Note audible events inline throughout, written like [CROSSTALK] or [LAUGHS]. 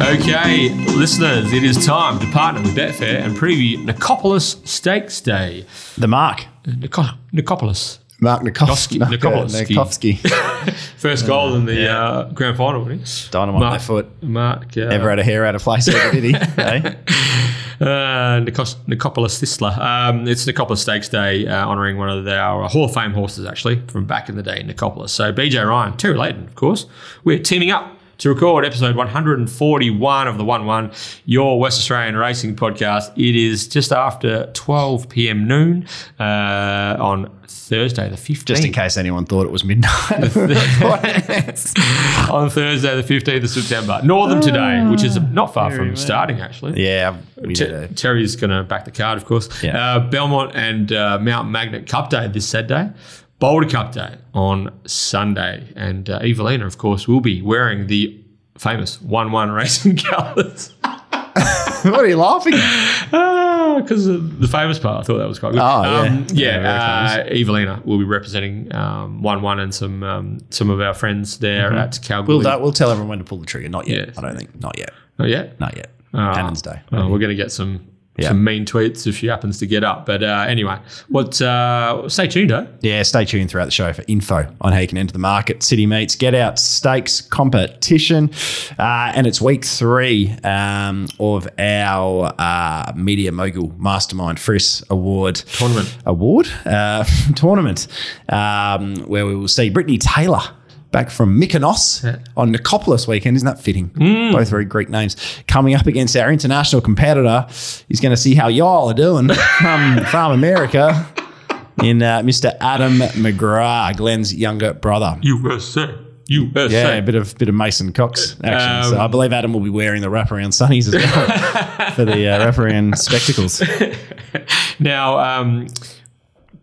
Okay, listeners, it is time to partner with Betfair and preview Nicopolis Stakes Day. The mark. Nico- Nicopolis. Mark Nikovsky. Nikovsky. Nikovsky. First goal in the uh, grand final, wasn't he? Dynamite Mark- left foot. Mark. Uh, Never had a hair out of place ever, did he? [LAUGHS] Eh? Uh, Nikos, Nicopolis Thisla. Um, it's Nicopolis Stakes Day, uh, honouring one of our Hall of Fame horses, actually, from back in the day in Nicopolis. So, BJ Ryan, Terry Leighton, of course. We're teaming up to record episode 141 of the 1 1, your West Australian racing podcast. It is just after 12 p.m. noon uh, on Thursday, the 15th. Just in case anyone thought it was midnight. [LAUGHS] on Thursday, the 15th of September. Northern today, which is not far from starting, actually. yeah, we Ter- Terry's going to back the card, of course. Yeah. Uh, Belmont and uh, Mount Magnet Cup Day this Saturday. Boulder Cup Day on Sunday. And uh, Evelina, of course, will be wearing the famous 1 1 racing [LAUGHS] colours. [LAUGHS] what are you laughing at? Because of the famous part. I thought that was quite good. Oh, yeah. Um, Yeah, yeah. uh, Evelina will be representing um, 1 1 and some um, some of our friends there at Calgary. We'll, we'll tell everyone when to pull the trigger. Not yet. Yeah. I don't think. Not yet. Not yet? Not yet. Ah. Cannon's Day. Oh, we're going to get some Yeah. some mean tweets if she happens to get up. But uh, anyway, what? Uh, stay tuned, eh? Yeah, stay tuned throughout the show for info on how you can enter the market, city meets, get out stakes competition. Uh, and it's week three um, of our uh, Media Mogul Mastermind Friss Award Tournament. Award uh, [LAUGHS] tournament, um, where we will see Brittany Taylor. Back from Mykonos on Nicopolis weekend. Isn't that fitting? Both very Greek names. Coming up against our international competitor. He's going to see how y'all are doing from, [LAUGHS] from America in uh, Mr. Adam McGrath, Glenn's younger brother. USA. USA. Yeah, a bit of bit of Mason Cox action. so Um, I believe Adam will be wearing the wraparound sunnies as well [LAUGHS] for the uh, wraparound spectacles. [LAUGHS] Now, um,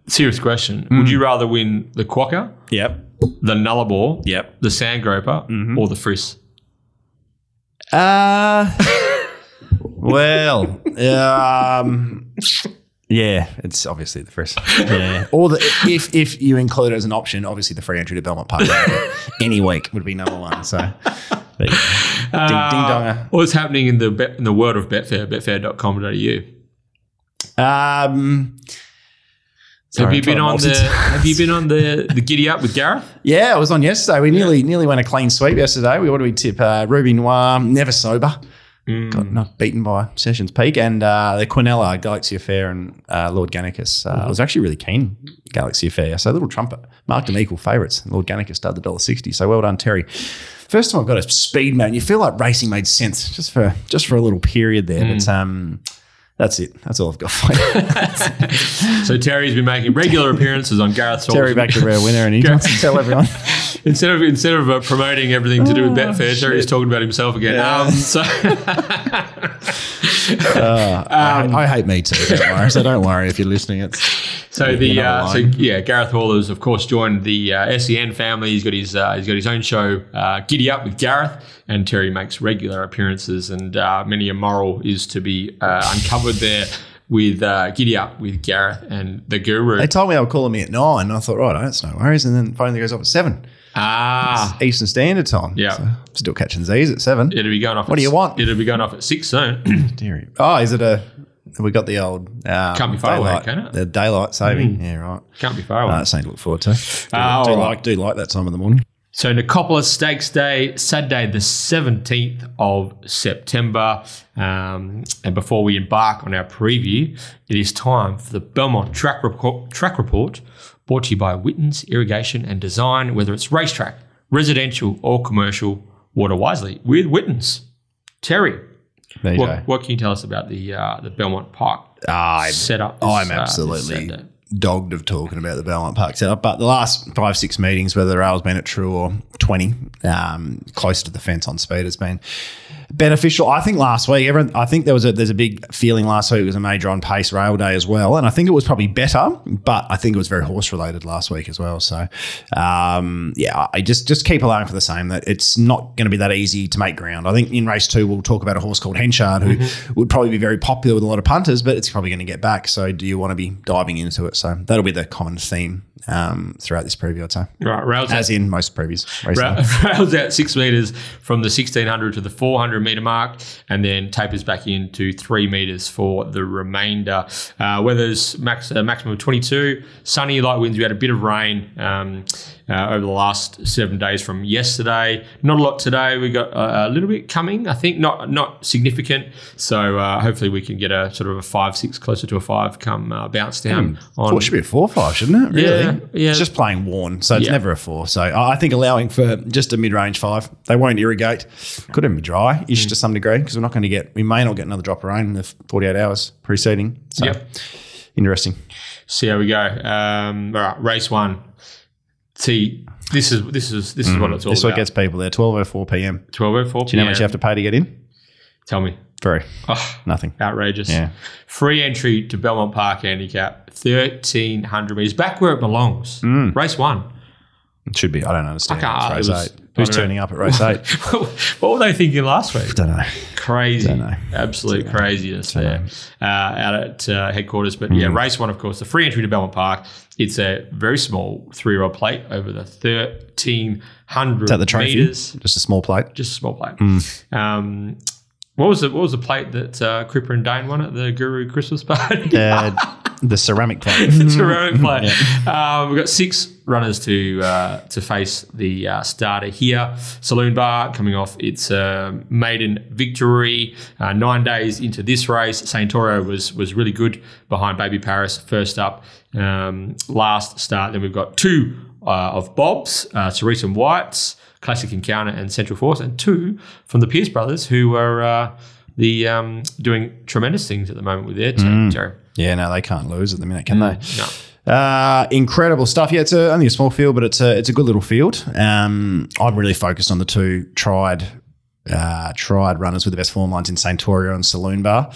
serious question: Hmm. Would you rather win the Quokka, Yep. The Nullarbor, Yep. the Sandgroper, Mm-hmm. or the Friss? Uh, [LAUGHS] well, um, yeah, it's obviously the first. Yeah, or the if if you include it as an option, obviously the free entry to Belmont Park [LAUGHS] any week would be number one. So, but, yeah. ding, ding donger. What's happening in the in the world of Betfair? Betfair.com.au. Um, Have you been on the. Have you been on the the giddy up with Gareth? Yeah, I was on yesterday. We nearly nearly went a clean sweep yesterday. We what do we tip? Uh, Ruby Noir, never sober. Got not beaten by Sessions Peak and uh, the Quinella, Galaxy Affair, and uh, Lord Gannicus. Uh, I was actually really keen Galaxy Affair. So little trumpet marked them equal favourites. Lord Gannicus did the dollar sixty. So well done, Terry. First time I've got a speed man. You feel like racing made sense just for just for a little period there. But um, that's it. That's all I've got for you. [LAUGHS] So Terry's been making regular appearances on Gareth's Terry back to [LAUGHS] rare winner, and he wants to tell everyone. [LAUGHS] [LAUGHS] Instead of instead of uh, promoting everything to do with Betfair, Terry's talking about himself again. Um, so [LAUGHS] [LAUGHS] I, I hate me too. Don't worry. So don't worry if you're listening. It's So the uh, so yeah, Gareth Hall has of course joined the uh, SEN family. He's got his uh, he's got his own show, uh, Giddy Up with Gareth, and Terry makes regular appearances, and uh, many a moral is to be uh, uncovered there with uh, Giddy Up with Gareth and the Guru. They told me they were calling me at nine. And I thought, right, that's no worries. And then the phone goes off at seven ah, Eastern Standard Time. Yeah. So still catching Z's at seven. it'll be going off. What at do you want? It'll be going off at six soon. [CLEARS THROAT] Deary. Oh, is it a? We got the old um, Can't be far away, can it? The daylight saving. Yeah, right. Can't be far away. Uh, that's something to look forward to. Do, Ah, do all right. like do like that time of the morning. So Nicopolis Stakes Day, Saturday the 17th of September. Um, and before we embark on our preview, it is time for the Belmont Track Report, track report brought to you by Witten's Irrigation and Design, whether it's racetrack, residential or commercial, water wisely with Witten's. Terry, There you what, go. what can you tell us about the uh, the Belmont Park I'm, setup? this, I'm uh, absolutely Saturday? dogged of talking about the Belmont Park setup. But the last five, six meetings, whether the rail's been at True or 20, um, close to the fence on speed, has been beneficial. I think last week, everyone, I think there was a there's a big feeling last week it was a major on pace rail day as well, and I think it was probably better, but I think it was very horse related last week as well. So, um, yeah, I just just keep allowing for the same that it's not going to be that easy to make ground. I think in race two we'll talk about a horse called Henchard who would probably be very popular with a lot of punters, but it's probably going to get back. So, do you want to be diving into it? So that'll be the common theme um, throughout this preview, I'd say, Right, rails as in most previews. Ra- [LAUGHS] Rails out six metres from the 1600 to the 400 meter mark, and then tapers back into three meters for the remainder. Uh, weather's max uh, maximum of 22, sunny, light winds. We had a bit of rain. Um, uh, over the last seven days from yesterday. Not a lot today. We got a, a little bit coming. I think not not significant. So uh, hopefully we can get a sort of a five six closer to a five come uh, bounce down on. Four should be a four five, shouldn't it? Really? Yeah, yeah. It's just playing worn, so it's Yeah. never a four. So I think allowing for just a mid range five, they won't irrigate. Could even be dry Mm. ish to some degree because we're not going to get. We may not get another drop of rain in the forty eight hours preceding. So Yep. interesting. See how we go. Um, all right, race one. See, this is this is this is what it's all Mm. This is what about. gets people there. Twelve oh four p.m. Twelve oh four. Do you know how much you have to pay to get in? Tell me. Very Oh, nothing. outrageous. Yeah. Free entry to Belmont Park handicap, thirteen hundred meters, back where it belongs. Mm. Race one. It should be. I don't understand. I can't- it was- Who's don't know. turning up at race eight? [LAUGHS] what were they thinking last week? don't know. Crazy, Don't know. absolute craziness there uh, out at uh, headquarters. But Mm. yeah, race one, of course, the free entry to Belmont Park. It's a very small three-year-old plate over the thirteen hundred Is that the trophy? meters. Just a small plate. Just a small plate. Mm. Um, what was the what was the plate that uh, Cripper and Dane won at the Guru Christmas [LAUGHS] party? Uh, the ceramic plate. [LAUGHS] ceramic [LAUGHS] plate. Um, we've got six runners to uh, to face the uh, starter here. Saloon Bar coming off its uh, maiden victory. Uh, nine days into this race, Santorio was was really good behind Baby Paris first up. Um, last start, then we've got two uh, of Bob's, uh, Cerise and White's, Classic Encounter and Central Force, and two from the Pierce brothers who are uh, the um, doing tremendous things at the moment with their team. Terry. Yeah, no, they can't lose at the minute, can they? No. Uh, incredible stuff. Yeah, it's a, only a small field, but it's a it's a good little field. Um, I'm really focused on the two tried uh, tried runners with the best form lines in Santorio and Saloon Bar.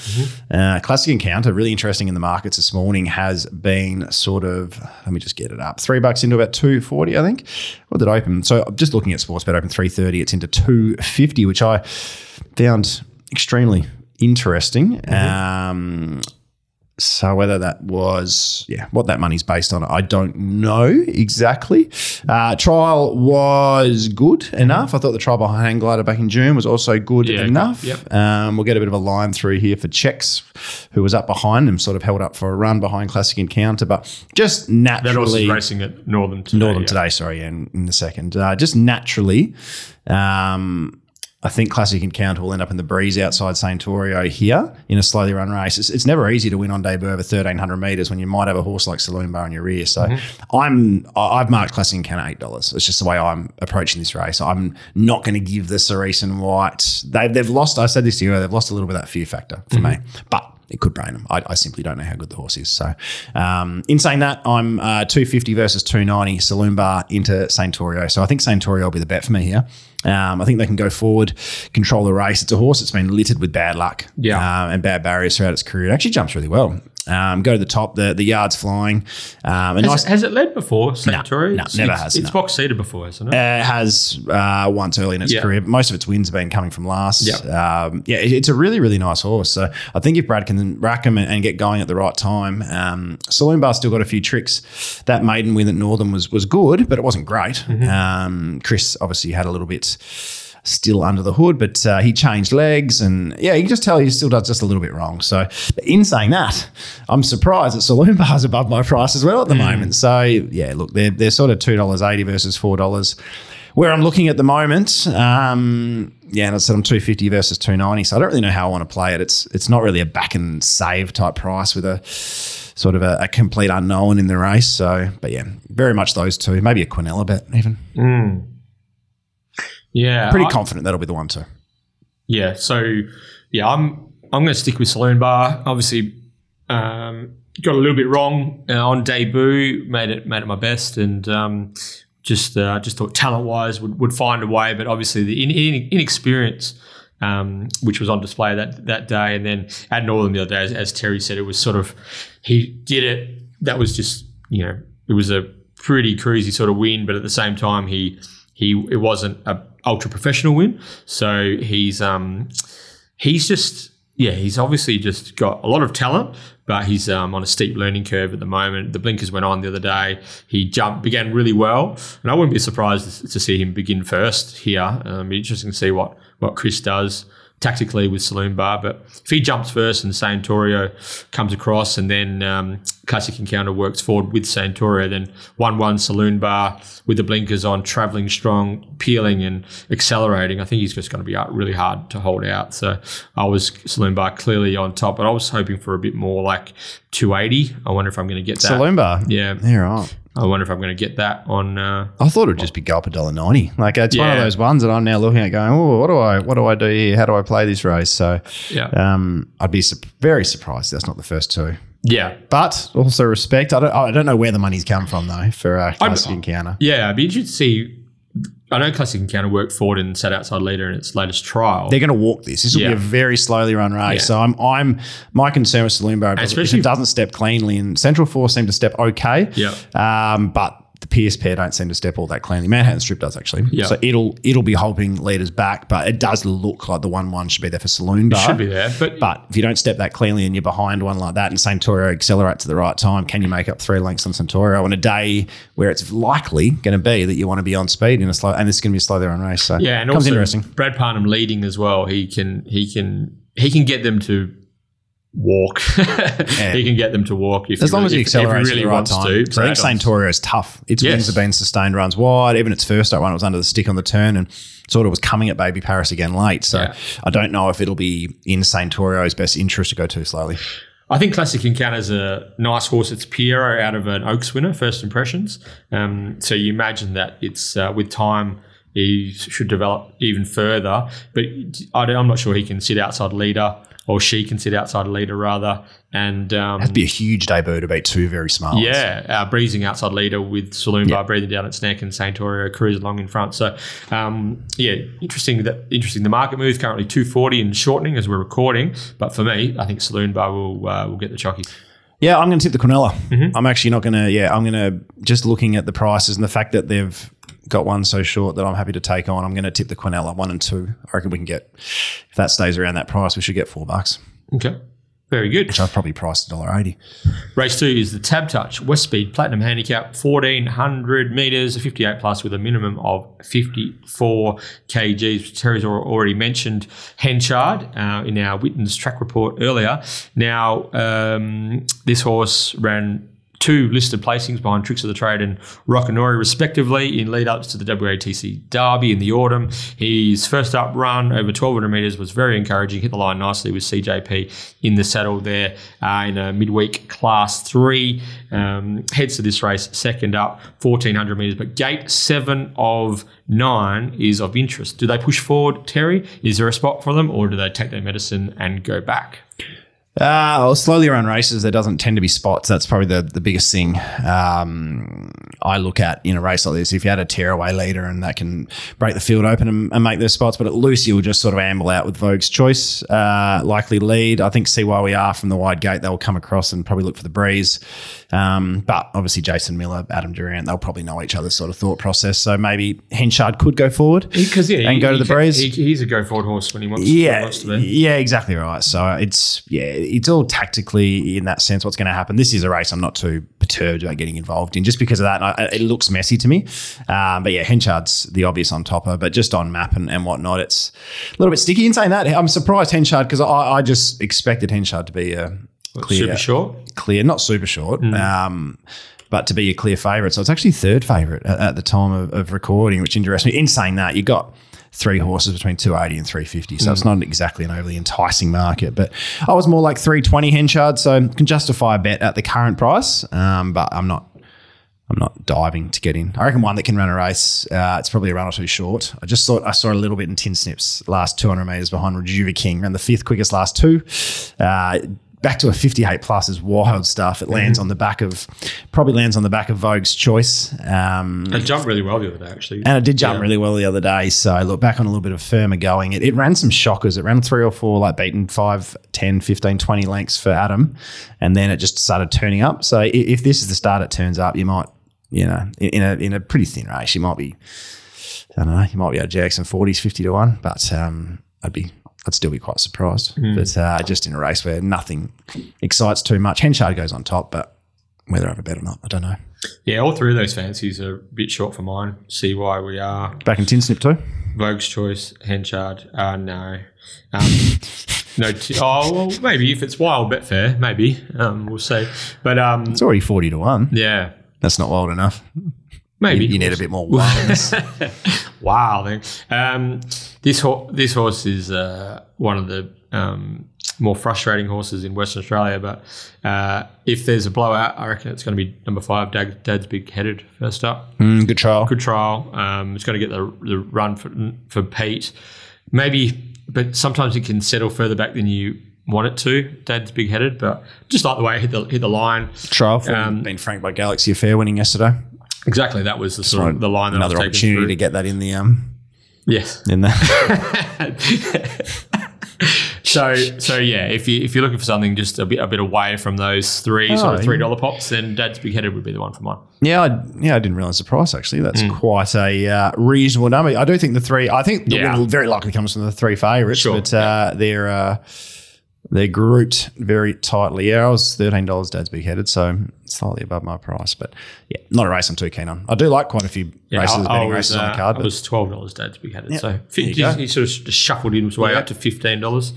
Uh, Classic Encounter, really interesting in the markets this morning, has been sort of let me just get it up three bucks into about two forty, I think. What did it open? So I'm just looking at Sportsbet open three thirty. It's into two fifty, which I found extremely interesting. Um, so whether that was, yeah, what that money's based on, I don't know exactly. Uh, trial was good enough. I thought the trial behind Hang Glider back in June was also good Yeah, enough. yep. Um, we'll get a bit of a line through here for Checks, who was up behind him, sort of held up for a run behind Classic Encounter, but just That also naturally. is racing at Northern today. Northern yeah. today, sorry, yeah, in, in the second. Uh, just naturally, um, I think Classic Encounter will end up in the breeze outside Santorio here in a slowly run race. It's, it's never easy to win on debut over 1,300 metres when you might have a horse like Saloon Bar in your rear. So mm-hmm. I'm, I- I've marked Classic Encounter $8. It's just the way I'm approaching this race. I'm not going to give the Cerise and White. They've, they've lost, I said this to you, they've lost a little bit of that fear factor for mm-hmm. me. But it could brain them. I, I simply don't know how good the horse is. So, um, in saying that, I'm uh, 250 versus 290 Saloon Bar into Santorio. So I think Santorio will be the bet for me here. Um, I think they can go forward, control the race. It's a horse that's been littered with bad luck Yeah. um, and bad barriers throughout its career. It actually jumps really well. Um, go to the top, the the yards flying. Um, Has, nice has it led before, Sanctuary? no, It's- never it's, has, It's no. box seated before, hasn't it? uh, has uh, once early in its Yeah. career. but Most of its wins have been coming from last. Yeah. Um, yeah, it- it's a really, really nice horse. So I think if Brad can rack him and, and get going at the right time, um, Saloon Bar still got a few tricks. That maiden win at Northern was was good, but it wasn't great. Mm-hmm. Um, Chris obviously had a little bit still under the hood, but uh, he changed legs, and yeah, you can just tell he still does just a little bit wrong. So, in saying that, I'm surprised that Saloon [LAUGHS] Bar's above my price as well at the moment. So, yeah, look, they're they're sort of two dollars eighty versus four dollars. Where I'm looking at the moment, um, yeah, and I said I'm 250 versus 290, so I don't really know how I want to play it. It's it's not really a back and save type price with a sort of a, a complete unknown in the race. So, but yeah, very much those two. Maybe a Quinella bet even. Yeah. Pretty I- confident that'll be the one too. Yeah. So yeah, I'm I'm going to stick with Saloon Bar. Obviously, um, got a little bit wrong uh, on debut. Made it made it my best, and um, just uh, just thought talent wise would, would find a way. But obviously the in, in, inexperience. Um, which was on display that that day, and then at Northern the other day, as, as Terry said, it was sort of he did it. That was just you know it was a pretty crazy sort of win, but at the same time he he it wasn't a ultra professional win. So he's um he's just yeah he's obviously just got a lot of talent, but he's um, on a steep learning curve at the moment. The blinkers went on the other day. He jumped began really well, and I wouldn't be surprised to see him begin first here. Um, be interesting to see what what Chris does tactically with Saloon Bar. But if he jumps first and Santorio comes across and then um, Classic Encounter works forward with Santorio, then 1 1 Saloon Bar with the blinkers on, traveling strong, peeling and accelerating. I think he's just going to be really hard to hold out. So I was Saloon Bar clearly on top, but I was hoping for a bit more like 280. I wonder if I'm going to get that. Saloon Bar. Yeah. Yeah, right. I wonder if I'm going to get that on. Uh, I thought it would just be go up a dollar ninety. Like it's one of those ones that I'm now looking at, going, "Oh, what do I, what do I do here? How do I play this race?" So, yeah. um, I'd be su- very surprised that's not the first two. yeah. But also respect. I don't, I don't know where the money's come from though for uh, classic encounter. Yeah. I'd be interested to see. I know Classic Encounter worked forward and sat outside leader in its latest trial. They're going to walk this. This will Yeah. be a very slowly run race. Yeah. So I'm, I'm my concern with Saloon Bar is if especially- it doesn't step cleanly, and Central Force seem to step okay. Yeah. Um, but the PS pair don't seem to step all that cleanly. Manhattan Strip does actually. Yeah. So it'll it'll be holding leaders back, but it does look like the one one should be there for Saloon Bar. It should be there, but, But if you don't step that cleanly and you're behind one like that and Santorio accelerates at the right time, can you make up three lengths on Santorio on a day where it's likely going to be that you want to be on speed in a slow, and this is going to be a slow run race. So yeah, and also interesting. Brad Parnham leading as well. He can he can he can get them to walk. [LAUGHS] he can get them to walk if As long really, as he if- if he accelerates really at the right wants time. to. So I think Santorio is tough. Its Yes. wins have been sustained runs wide. Even its first up run, it was under the stick on the turn and sort of was coming at Baby Paris again late. So Yeah. I don't know if it'll be in Santorio's best interest to go too slowly. I think Classic Encounter's is a nice horse. It's Pierro out of an Oaks winner, first impressions. Um, so you imagine that it's uh, with time he should develop even further. But I'm not sure he can sit outside leader or she can sit outside a leader rather. And um, It'd be a huge debut to beat two very smart yeah, uh, breezing outside leader with Saloon Bar breathing down its neck and Santorio cruise along in front. So, um, yeah, interesting that interesting. The market moves currently 240 and shortening as we're recording. But for me, I think Saloon Bar will uh, will get the chockies. Yeah, I'm going to tip the Quinella. Mm-hmm. I'm actually not going to. Yeah, I'm going to just looking at the prices and the fact that they've got one so short that I'm happy to take on. I'm going to tip the Quinella one and two. I reckon we can get if that stays around that price, we should get four bucks. Okay. Very good. Which I've probably priced a dollar eighty. Race two is the Tab Touch West Speed Platinum Handicap, 1400 metres, a 58 plus with a minimum of 54 kgs. Terry's already mentioned Henchard uh, in our Witten's track report earlier. Now, um, this horse ran two listed placings behind Tricks of the Trade and Rockanori, respectively, in lead ups to the WATC Derby in the autumn. His first up run over 1200 metres was very encouraging, hit the line nicely with CJP in the saddle there uh, in a midweek class three. Um, heads to this race second up, 1400 metres, but gate seven of nine is of interest. Do they push forward, Terry? Is there a spot for them, or do they take their medicine and go back? Uh, well, slowly run races, there doesn't tend to be spots. That's probably the, the biggest thing um, I look at in a race like this. If you had a tearaway leader and that can break the field open and, and make those spots, but at loose, you'll just sort of amble out with Vogue's choice. Uh, likely lead. I think see why we are from the wide gate. They'll come across and probably look for the breeze. Um, but obviously, Jason Miller, Adam Durant, they'll probably know each other's sort of thought process. So maybe Henchard could go forward Because yeah, and he- go to the can- breeze. He, he's a go forward horse when he wants, Yeah, wants to be. yeah, exactly right. So it's yeah, it's all tactically in that sense. What's going to happen? This is a race I'm not too perturbed about getting involved in, just because of that. I, it looks messy to me, um, but yeah, Henchard's the obvious on topper, but just on map and, and whatnot, it's a little bit sticky. In saying that, I'm surprised Henchard because I, I just expected Henchard to be a clear, Super short. clear, not super short. Um, but to be a clear favourite. So it's actually third favourite at, at the time of, of recording, which interests me. In saying that, you got three horses between 280 and 350. So it's not exactly an overly enticing market. But I was more like 320 Henchard, so can justify a bet at the current price. Um, but I'm not I'm not diving to get in. I reckon one that can run a race. Uh, it's probably a run or two short. I just thought I saw a little bit in Tin Snips last 200 meters behind Rejuva King, ran the fifth quickest last two. Uh, back to a 58 plus is wild stuff. It lands on the back of, probably lands on the back of Vogue's choice. Um, It jumped really well the other day, actually. and it did jump Yeah. really well the other day. So look back on a little bit of firmer going. It, it ran some shockers. It ran three or four, like beaten 5, 10, 15, 20 lengths for Adam. And then it just started turning up. So i- if this is the start it turns up, you might, you know, in in a, in a pretty thin race, you might be, I don't know, you might be at Jackson 40s, 50 to 1. But um, I'd be, I'd still be quite surprised. But uh, just in a race where nothing excites too much. Henchard goes on top, but whether I have a bet or not, I don't know. Yeah, all three of those fancies are a bit short for mine. See why we are. Back in tin snip too. Vogue's choice, Henchard. Uh, no. Um, [LAUGHS] no. T- oh, well, maybe if it's wild Betfair, maybe. Um, we'll see. But um, It's already forty to one. yeah, That's not wild enough. Maybe. You, you need a bit more wildness. [LAUGHS] wow. Um, this ho- this horse is uh, one of the um, more frustrating horses in Western Australia. But uh, if there's a blowout, I reckon it's going to be number five. Dad, Dad's big headed first up. Mm, good trial. Good trial. Um, it's going to get the the run for for Pete. Maybe, but sometimes it can settle further back than you want it to. Dad's big headed, but just like the way it hit the hit the line. trial for Um, being franked by Galaxy Affair winning yesterday. Exactly, that was the sort of the line that I was Another opportunity through. to get that in the um Yes. in the [LAUGHS] So so yeah, if you if you're looking for something just a bit a bit away from those three sort Oh, of three dollar pops, then Dad's big headed would be the one for mine. Yeah, I, yeah, I didn't realize the price. Actually, that's quite a uh, reasonable number. I do think the three. I think the Yeah. very likely comes from the three favourites, Sure, but uh, they're uh, they're grouped very tightly. Yeah, I was thirteen dollars. Dad's big headed, so slightly above my price. But yeah, not a race I'm too keen on. I do like quite a few Yeah, races, I, I betting was, races on uh, the card. I But was twelve dollars. Dad's big headed. So he, he sort of shuffled in his way Yeah. up to fifteen dollars.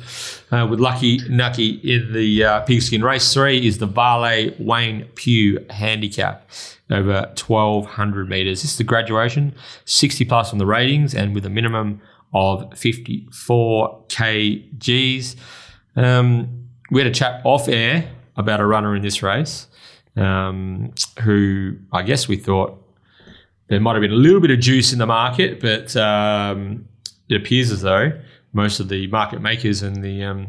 Uh, with Lucky Nucky in the uh, pigskin race three is the Varley Wayne Pugh handicap over twelve hundred meters. This is the graduation, sixty plus on the ratings, and with a minimum of fifty four kgs. Um, we had a chat off air about a runner in this race, um, who I guess we thought there might have been a little bit of juice in the market, but um, it appears as though most of the market makers and the um,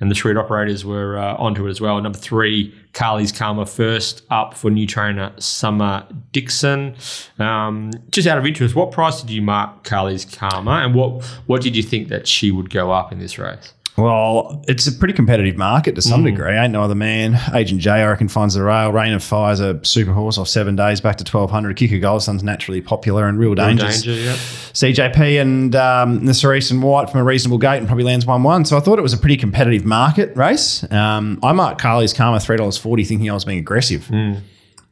and the shrewd operators were uh, onto it as well. Number three, Carly's Karma, first up for new trainer Summer Dixon. Um, just out of interest, what price did you mark Carly's Karma, and what what did you think that she would go up in this race? Well, it's a pretty competitive market to Mm. some degree. Ain't no other man. Agent J, I reckon, finds the rail. Rain of Fire's a super horse off seven days back to 1200. Kicker Goldson's naturally popular and real dangerous. Danger, yeah. CJP and um, the Cerise and White from a reasonable gate and probably lands 1 1. So I thought it was a pretty competitive market race. Um, I marked Carly's Karma $3.40 thinking I was being aggressive.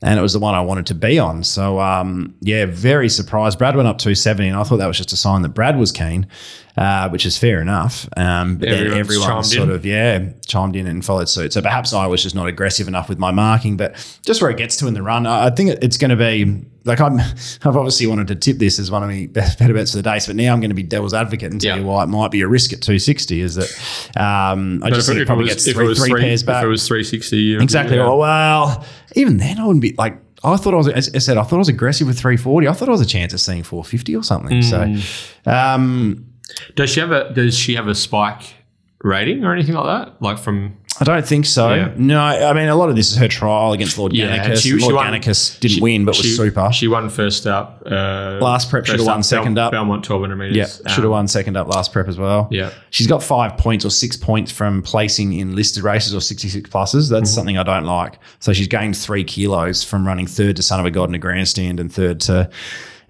And it was the one I wanted to be on. So, um, yeah, very surprised. Brad went up 270, and I thought that was just a sign that Brad was keen, uh, which is fair enough. Um, but then everyone sort in. of, yeah, chimed in and followed suit. So perhaps I was just not aggressive enough with my marking, but just where it gets to in the run, I I think it's going to be like I'm. I've obviously wanted to tip this as one of my best better bets of the day, but now I'm going to be devil's advocate and tell Yeah. you why it might be a risk at 260. Is that um, I just think it probably gets three, three pairs back. If it was 360, Exactly. yeah. Well, well, even then, I wouldn't be like. I thought I was. As I said, I thought I was aggressive with 340. I thought I was a chance of seeing 450 or something. Mm. So, um, Does she have a Does she have a spike rating or anything like that? Like from I don't think so. Yeah. No, I mean a lot of this is her trial against Lord Yeah, Gannicus. she- she Lord won- Gannicus didn't she- win, but she, was super. She won first up. Uh, Last prep first shoulda won second up. Belmont 1200 meters. yeah, should have Um, won second up last prep as well. Yeah. she's got five points or six points from placing in listed races or 66 pluses. That's Mm-hmm. something I don't like. So she's gained three kilos from running third to Son of a God in a grandstand and third to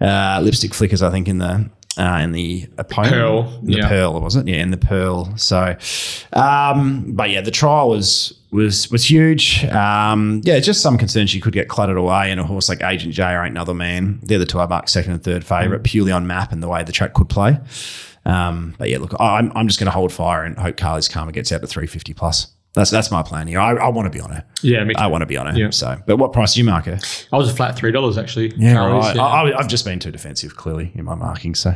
uh, Lipstick Flickers, I think, in the. Uh, in the opponent, Pearl, in the yeah. pearl was it? Yeah, in the pearl. So, um, but yeah, the trial was was was huge. Um, yeah, just some concerns she could get cluttered away, and a horse like Agent J or Ain't Another Man, they're the two I marked second and third favourite, purely on map and the way the track could play. Um, but yeah, look, I'm, I'm just going to hold fire and hope Carly's Karma gets out to 350 plus. That's that's my plan here. I, I want to be on her. Yeah, me I want to be on her. Yeah. So, but what price do you mark her? I was a flat three dollars actually. Yeah, right. yeah. I, I've just been too defensive, clearly, in my marking. So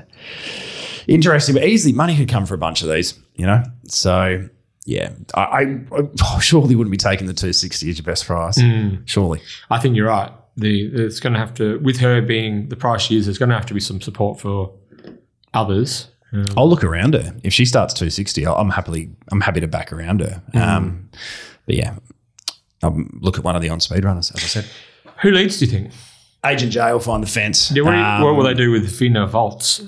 interesting, but easily money could come for a bunch of these, you know. So yeah, I, I, I surely wouldn't be taking the 260 as your best price. Hmm. Surely. I think you're right. The it's going to have to with her being the price she is. There's going to have to be some support for others. Um, I'll look around her. If she starts 260, I'll, I'm happily I'm happy to back around her. Mm. Um, but yeah, I'll look at one of the on speed runners, as I said. who leads? Do you think? Agent J will find the fence. Yeah, what, you- Um, what will they do with Vina Volts?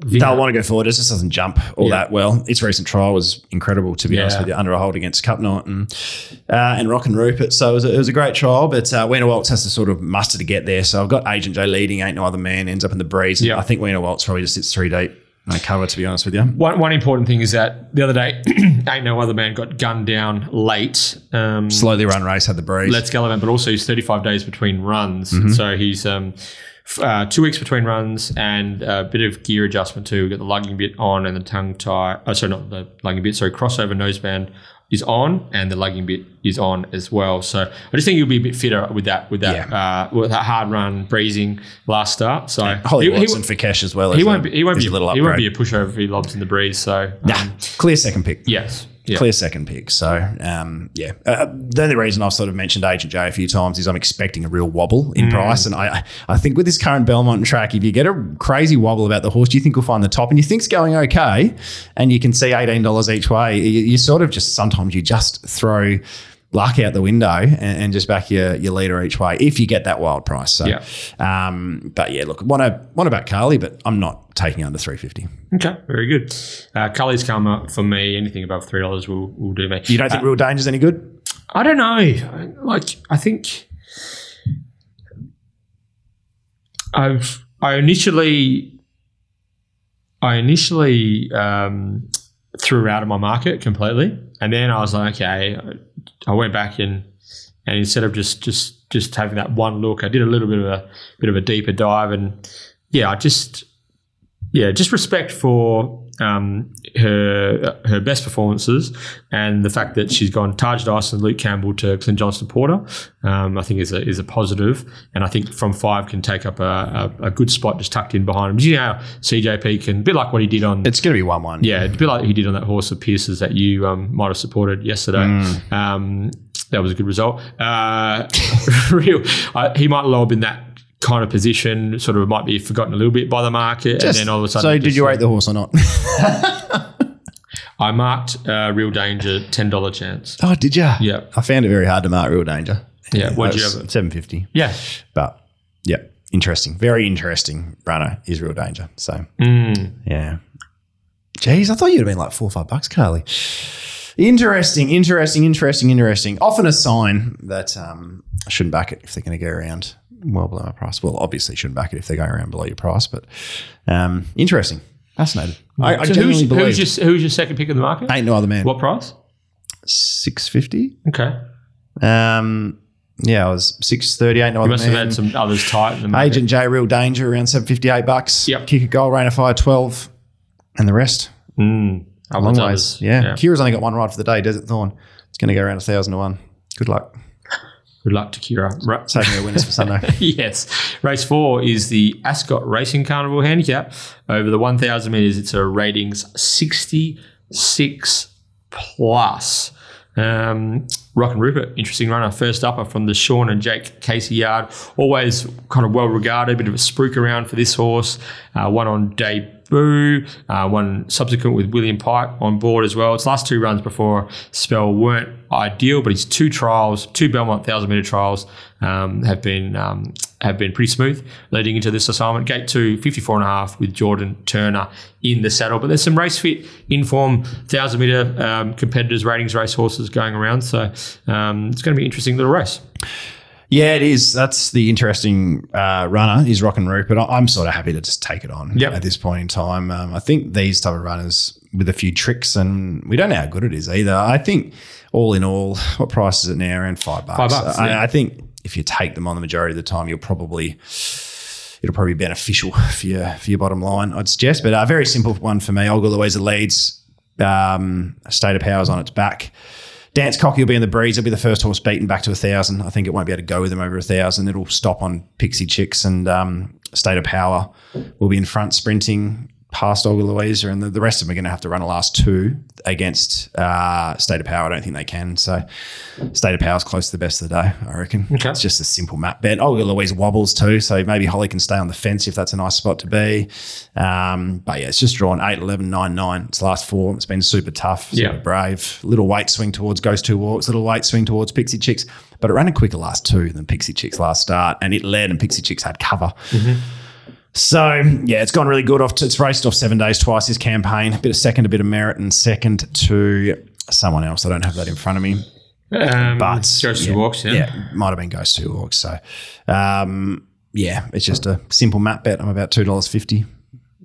Vina- They'll want to go forward. It just doesn't jump all Yeah. that well. Its recent trial was incredible, to be honest with you, under a hold against Cupknight and uh, and Rock and Rupert. So it was a, it was a great trial, but uh, Wiener Waltz has to sort of muster to get there. So I've got Agent J leading, ain't no other man, ends up in the breeze. Yeah. I think Wiener Waltz probably just sits three deep no cover, to be honest with you. One, one important thing is that the other day, [CLEARS THROAT] ain't no other man got gunned down late. Um, Slowly run race had the breeze. Let's Gallivant, but also he's 35 days between runs. Mm-hmm. So he's um, f- uh, two weeks between runs and a bit of gear adjustment too. We've got the lugging bit on and the tongue tie. Oh, sorry, not the lugging bit. Sorry, crossover noseband is on and the lugging bit is on as well. So I just think he'll be a bit fitter with that with that uh, with that hard run breezing last start. So Holly he, he- Watson for Kesh as well. he won't a- be he won't be a little he won't be a pushover if he lobs in the breeze. So Nah, um, clear second pick. yes, yeah. Clear second pick. So, um, yeah. Uh, the only reason I've sort of mentioned Agent J a few times is I'm expecting a real wobble in price. And I, I think with this current Belmont track, if you get a crazy wobble about the horse, do you think you'll find the top and you think's going okay, and you can see $18 each way, you, you sort of just sometimes you just throw luck out the window and, and just back your, your leader each way if you get that wild price. So, Yeah. um, but yeah, look, want to want back Carly, but I'm not taking under 350. Okay, very good. Uh, Carly's Karma for me. Anything above three dollars will will do me. You don't think Real Danger's any good? I don't know. Like I think I've I initially I initially um, threw her out of my market completely, and then I was like, okay, I went back and and instead of just just just having that one look, I did a little bit of a bit of a deeper dive, and yeah, I just yeah, just respect for um, her her best performances and the fact that she's gone Taj Dyson, Luke Campbell to Clint Johnston Porter. Um, I think is a is a positive, and I think from five can take up a, a, a good spot just tucked in behind him. You know how CJP can, a bit like what he did on It's going to be 1 1. yeah, a bit like he did on that horse of Pierce's that you um, might have supported yesterday. Um, that was a good result. Uh, [LAUGHS] real, he might up in that kind of position, sort of might be forgotten a little bit by the market, and then all of a sudden. So, did you rate the horse or not? [LAUGHS] I marked uh, Real Danger ten dollar chance. oh, did you? Yeah. I found it very hard to mark Real Danger. Yeah, what'd you have it? 750. Yeah, But yeah, interesting. Very interesting runner is Real Danger. So, Mm. yeah. Jeez, I thought you'd have been like four or five bucks, Carly. Interesting, interesting, interesting, interesting. Often a sign that um, I shouldn't back it if they're going to go around well below my price. Well, obviously, shouldn't back it if they're going around below your price, but um, interesting. Fascinated. I, I So who's, who's your who's your second pick of the market? Ain't no other man. What price? 650. Okay, Um, yeah, I was 630. Ain't no you must have had some others tight. Agent J, real danger, around 758 bucks. Yep. Kick a goal, rain of fire, 12. And the rest. Mm. Long ways. Yeah. yeah. Kira's only got one ride for the day, Desert Thorn. It's going to go around a 1,000 to 1. Good luck. Good luck to Kira. Right. Saving your winners for Sunday. [LAUGHS] yes. Race four is the Ascot Racing Carnival Handicap. Over the 1,000 metres, it's a ratings 66 plus. Um, Rock and Rupert, interesting runner. First upper from the Sean and Jake Casey yard. Always kind of well regarded, bit of a spruik around for this horse. Uh, one on debut, uh, one subsequent with William Pike on board as well. Its last two runs before spell weren't ideal, but his two trials, two Belmont thousand meter trials, um, have been um, have been pretty smooth leading into this assignment. Gate two, 54 and a half with Jordan Turner in the saddle. But there's some race fit, inform thousand meter um, competitors, ratings race horses going around. So um, it's going to be interesting little race. Yeah, it is. That's the interesting uh, runner is Rock and Rupert. I- I'm sort of happy to just take it on Yep. at this point in time. Um, I think these type of runners with a few tricks, and we don't know how good it is either. I think all in all, what price is it now? Around five bucks. Five bucks, I, yeah. I think if you take them on the majority of the time, you'll probably it'll probably be beneficial [LAUGHS] for your for your bottom line. I'd suggest, but a very simple one for me. Olga Louisa leads. Um, State of Powers on its back. Dance Cocky will be in the breeze. It'll be the first horse beaten back to a thousand. I think it won't be able to go with him over a thousand. It'll stop on Pixie Chicks and um, State of Power will be in front sprinting past Olga Louisa, and the, the rest of them are going to have to run a last two against uh, State of Power. I don't think they can. So State of Power is close to the best of the day, I reckon. Okay. It's just a simple map bet. Olga Louisa wobbles too, so maybe Holly can stay on the fence if that's a nice spot to be. Um, but yeah, it's just drawn 8, 11, 9, 9. It's last four. It's been super tough, super Yeah. brave. Little weight swing towards Ghost Two Walks, little weight swing towards Pixie Chicks. But it ran a quicker last two than Pixie Chicks last start, and it led, and Pixie Chicks had cover. So yeah, it's gone really good. Off it's raced off seven days twice this campaign. A bit of second, a bit of merit, and second to someone else. I don't have that in front of me, Um, but Ghost yeah, Walks, yeah. yeah, might have been Ghost Two Walks. So um, yeah, it's just a simple map bet. I'm about two dollars fifty.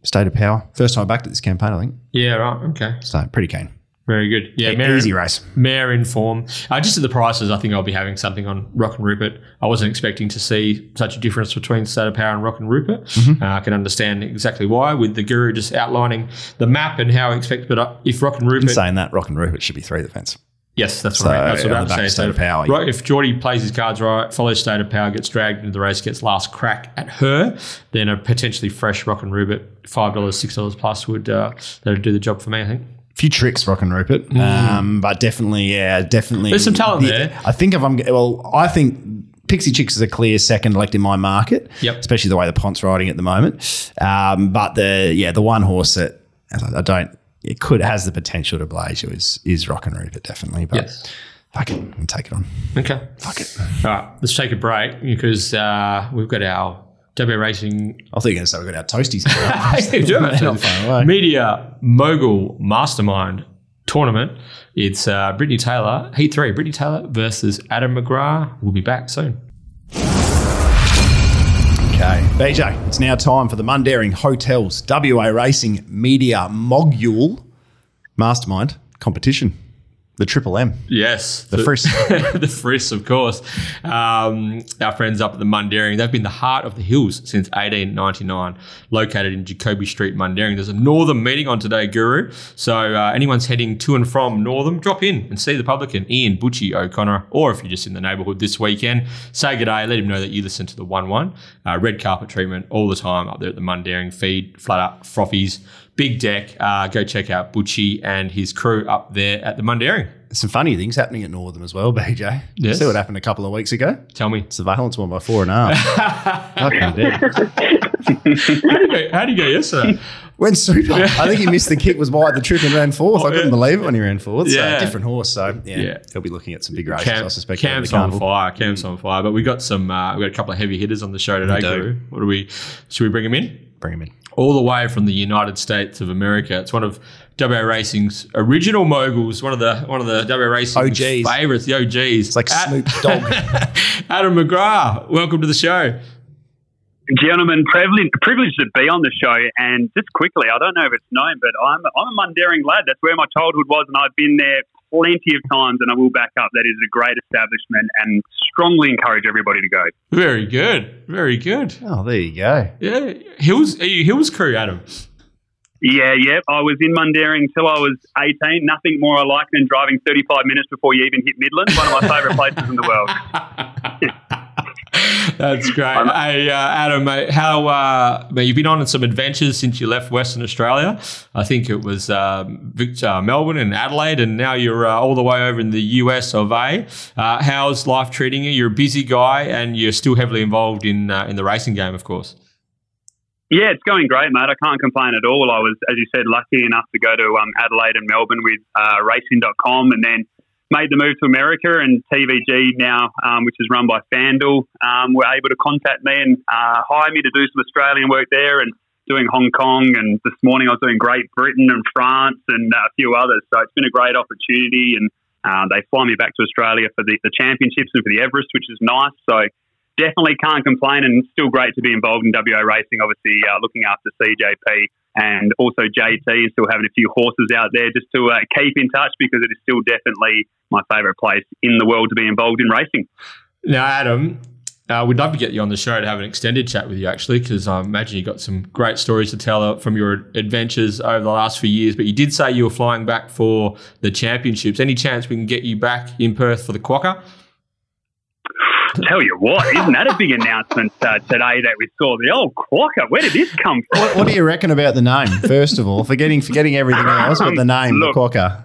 State of Power. First time I backed at this campaign, I think. Yeah, right. Okay. So pretty keen. Very good. Yeah, Mare, Easy race. Mare in form. Uh, just at the prices, I think I'll be having something on Rock and Rupert. I wasn't expecting to see such a difference between State of Power and Rock and Rupert. Mm-hmm. Uh, I can understand exactly why with the guru just outlining the map and how I expect. But uh, if Rock and Rupert, Saying that, Rock and Rupert should be three the fence. yes, that's So, right. That's what I'm saying. State of Power, right, if Geordie plays his cards right, follows State of Power, gets dragged into the race, gets last crack at her, then a potentially fresh Rock and Rupert, five dollars, six dollars plus would uh, that'd do the job for me. I think. Few tricks, Rock and Rupert, um, but definitely, yeah, definitely. Mm. There's some talent the- there. I think if I'm well, I think Pixie Chicks is a clear second elect in my market. Yep. especially the way the Pont's riding at the moment. Um, but the yeah, the one horse that I don't it could has the potential to blaze you is is Rock and Rupert definitely. But Yes. fuck it, and take it on. Okay. Fuck it. All right, let's take a break because uh, we've got our W Racing I thought you were going to say we've got our toasties. [LAUGHS] Not far away. Media Mogul Mastermind tournament. It's uh, Brittany Taylor, Heat 3, Brittany Taylor versus Adam McGrath. We'll be back soon. Okay, BJ, it's now time for the Mundaring Hotels WA Racing Media Mogul Mastermind competition. The Triple M. Yes. The Frisk. the Frisk, [LAUGHS] of course. Um, our friends up at the Mundaring, they've been the heart of the hills since 1899, located in Jacoby Street, Mundaring. There's a Northern meeting on today, Guru. So uh, anyone's heading to and from Northern, drop in and see the publican, Ian Butchie O'Connor, or if you're just in the neighbourhood this weekend, say good day, let him know that you listen to the 1-1. Uh, red carpet treatment all the time up there at the Mundaring. Feed, flat up, frothies, big deck. Uh, go check out Butchie and his crew up there at the Mundaring. Some funny things happening at Northern as well, [LAUGHS] BJ. Yes. See what happened a couple of weeks ago? Tell me. Surveillance one by four and a half. [LAUGHS] Fucking dead. How do you go, how do you go yesterday? [LAUGHS] Went super. I think he missed the kick, was wide the trip and ran fourth. I couldn't yeah. believe it when he ran fourth. Yeah. So different horse. So yeah, Yeah. he'll be looking at some big races, I suspect. over Camp's the on carnival. fire. Camp's on fire. But we got some. Uh, we got a couple of heavy hitters on the show today. We do. Guru. What do we? Should we bring them in? Bring him in. All the way from the United States of America. It's one of WA Racing's original moguls. One of the one of the WA Racing's OGs. favorites. The OGs. It's like Snoop Dogg. [LAUGHS] Adam McGrath. Welcome to the show. Gentlemen, privileged, privileged to be on the show. And just quickly, I don't know if it's known, but I'm, I'm a Mundaring lad. That's where my childhood was, and I've been there plenty of times, and I will back up. That is a great establishment and strongly encourage everybody to go. Very good. Very good. oh, there you go. Yeah. Hills. Are you Hills crew, Adam? Yeah, yeah. I was in Mundaring till I was 18. Nothing more I like than driving 35 minutes before you even hit Midland. One of my favourite places in the world. [LAUGHS] [LAUGHS] That's great. Hey, uh, Adam, mate, how uh, mate, you've been on some adventures since you left Western Australia. I think it was um, Vic- uh, Melbourne and Adelaide, and now you're uh, all the way over in the US of A. Uh, how's life treating you? You're a busy guy, and you're still heavily involved in uh, in the racing game, of course. Yeah, it's going great, mate. I can't complain at all. I was, as you said, lucky enough to go to um, Adelaide and Melbourne with uh, racing.com and then made the move to America and TVG now, um, which is run by FanDuel, um, were able to contact me and uh, hire me to do some Australian work there and doing Hong Kong. And this morning I was doing Great Britain and France and uh, a few others. So it's been a great opportunity. And uh, they fly me back to Australia for the, the championships and for the Everest, which is nice. So definitely can't complain and still great to be involved in WA racing, obviously uh, looking after CJP and also JT and still having a few horses out there just to uh, keep in touch because it is still definitely my favourite place in the world to be involved in racing. Now, Adam, uh, we'd love to get you on the show to have an extended chat with you, actually, because I imagine you got some great stories to tell uh, from your adventures over the last few years. But you did say you were flying back for the championships. Any chance we can get you back in Perth for the Quokka? Tell you what, isn't that a big announcement uh, today that we saw? The old Quokka, where did this come from? What, what do you reckon about the name? First of all, forgetting forgetting everything else, but the name, Look. the Quokka.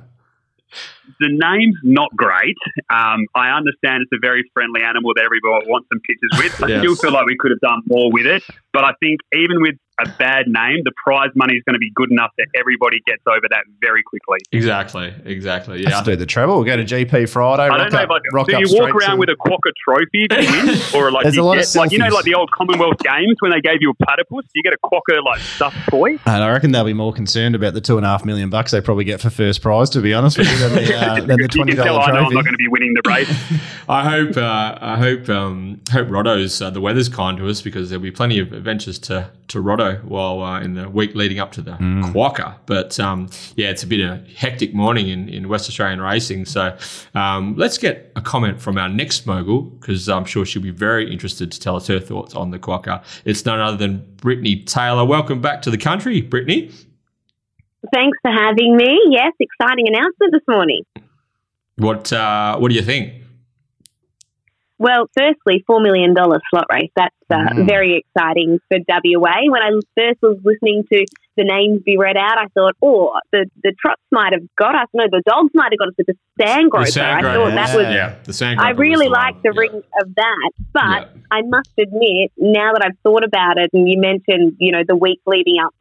The name's not great. Um, I understand it's a very friendly animal that everyone wants some pictures with. I Yes. still feel like we could have done more with it. But I think even with a bad name, the prize money is going to be good enough that everybody gets over that very quickly. Exactly, exactly. Yeah. Let's do the treble. We'll go to GP Friday. I rock don't know up, if I, rock do you walk around to- with a Quokka trophy if you win, [LAUGHS] or like There's you a lot get, of like you know like the old Commonwealth Games when they gave you a platypus, you get a Quokka like stuffed toy. And I reckon they'll be more concerned about the two and a half million bucks they probably get for first prize, to be honest with you, than the, uh, [LAUGHS] than the twenty can tell dollar I know I'm not going to be winning the race. [LAUGHS] I hope uh, I hope um, hope Rotto's uh, the weather's kind to us because there'll be plenty of adventures to to Rotto Rotto while uh, in the week leading up to the Quokka. But um, yeah, it's a bit of a hectic morning in, in West Australian racing. So um, let's get a comment from our next mogul because I'm sure she'll be very interested to tell us her thoughts on the Quokka. It's none other than Brittany Taylor. Welcome back to the country, Brittany. Thanks for having me. Yes, exciting announcement this morning. What uh, what do you think? Well, firstly, $4 million slot race. That's uh, Mm. very exciting for WA. When I first was listening to the names be read out, I thought, oh, the, the trots might have got us. No, the dogs might have got us with the Sandgroper. The I Sandgroper thought that was yeah, the Sandgroper I was really the like one. the Yeah. ring of that, but Yeah. I must admit, now that I've thought about it, and you mentioned, you know, the week leading up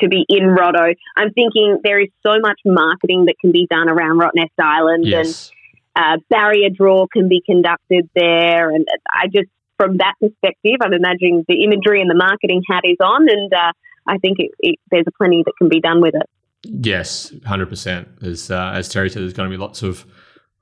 to be in Rotto, I'm thinking there is so much marketing that can be done around Rottnest Island, Yes. and uh, barrier draw can be conducted there, and I just, from that perspective, I'm imagining the imagery and the marketing hat is on, and uh, I think it, it, there's plenty that can be done with it. Yes, hundred percent. As uh, as Terry said, there's going to be lots of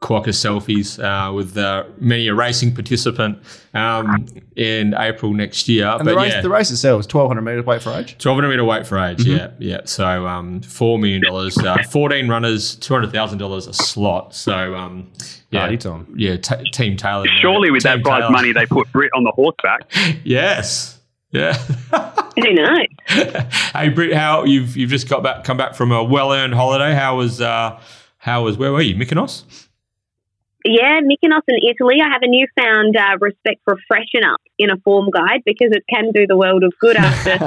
Quokka selfies uh, with uh, many a racing participant um, in April next year. And but the race, yeah, the race itself is 1200 metres weight for age. twelve hundred meter weight for age. Mm-hmm. Yeah, yeah. So um, four million dollars, uh, fourteen runners, two hundred thousand dollars a slot. So um, yeah, Party time. yeah. T- Team Taylor. Surely with that prize money, they put Brit on the horseback. [LAUGHS] Yes. Yeah. [LAUGHS] Who knows? [LAUGHS] hey Britt, how you've you've just got back come back from a well earned holiday. How was uh how was where were you? Mykonos? Yeah, Mykonos in Italy. I have a newfound uh, respect for freshen up in a form guide because it can do the world of good after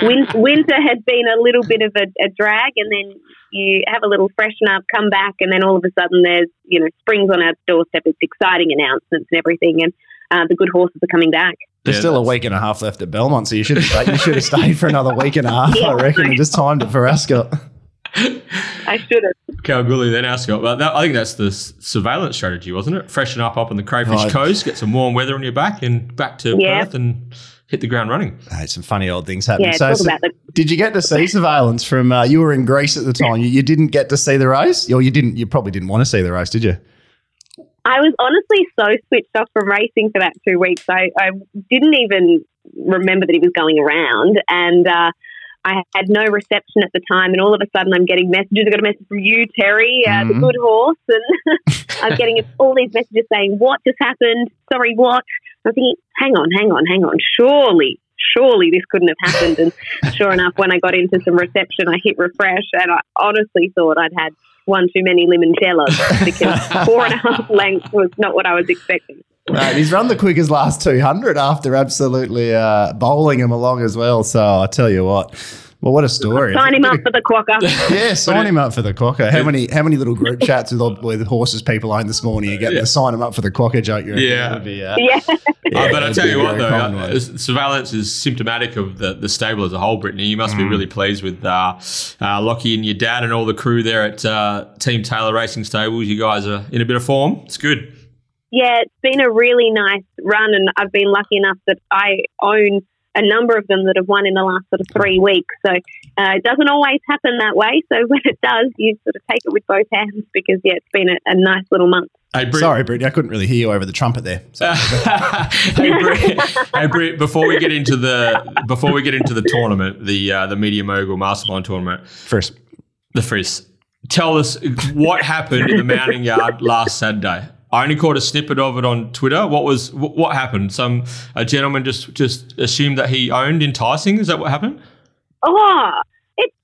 [LAUGHS] win- winter has been a little bit of a, a drag, and then you have a little freshen up, come back, and then all of a sudden there's you know springs on our doorstep. It's exciting announcements and everything, and uh, the good horses are coming back. There's Yeah, still a week and a half left at Belmont, so you should have stayed, you should have stayed for another week and a half, [LAUGHS] Yeah. I reckon, and just timed it for Ascot. I should have. Kalgoorlie, then Ascot. But that, I think that's the surveillance strategy, wasn't it? Freshen up up on the Crayfish Right. Coast, get some warm weather on your back, and back to Yeah. Perth and hit the ground running. Hey, some funny old things happening. Yeah, so, so the did you get to see surveillance from? Uh, you were in Greece at the time. You, you didn't get to see the race, or you didn't. You probably didn't want to see the race, did you? I was honestly so switched off from racing for that two weeks. I, I didn't even remember that he was going around, and uh, I had no reception at the time. And all of a sudden, I'm getting messages. I got a message from you, Terry, uh, the Mhm. good horse, and [LAUGHS] I'm getting [LAUGHS] all these messages saying, "What just happened? Sorry, what?" I'm thinking, "Hang on, hang on, hang on. Surely." Surely this couldn't have happened. And [LAUGHS] sure enough, when I got into some reception, I hit refresh and I honestly thought I'd had one too many limoncellos because four and a half lengths was not what I was expecting. Mate, he's run the quickest last 200 after absolutely uh, bowling him along as well. So I tell you what, well, what a story! Sign him up for the quokka. [LAUGHS] Yeah, sign him up for the quokka. How many how many little group chats with all- with horses people own this morning? You get Yeah. to sign him up for the quokka joke. You reckon? Yeah. Be, uh, yeah. Uh, [LAUGHS] but I tell you what, though, uh, surveillance is symptomatic of the, the stable as a whole, Brittany. You must be really pleased with uh, uh, Lockie and your dad and all the crew there at uh, Team Taylor Racing Stables. You guys are in a bit of form. It's good. Yeah, it's been a really nice run, and I've been lucky enough that I own a number of them that have won in the last sort of three weeks. So uh, it doesn't always happen that way. So [LAUGHS] when it does, you sort of take it with both hands because, yeah, it's been a, a nice little month. Hey, Britt, Sorry, Brittany, I couldn't really hear you over the trumpet there. [LAUGHS] Hey, Britt, hey, Britt, before we get into the before we get into the tournament, the uh, the Media Mogul Mastermind tournament, first, the Frizz, tell us what happened in the mounting yard last Saturday. I only caught a snippet of it on Twitter. What was what happened? Some a gentleman just just assumed that he owned enticing. Is that what happened? Oh, it's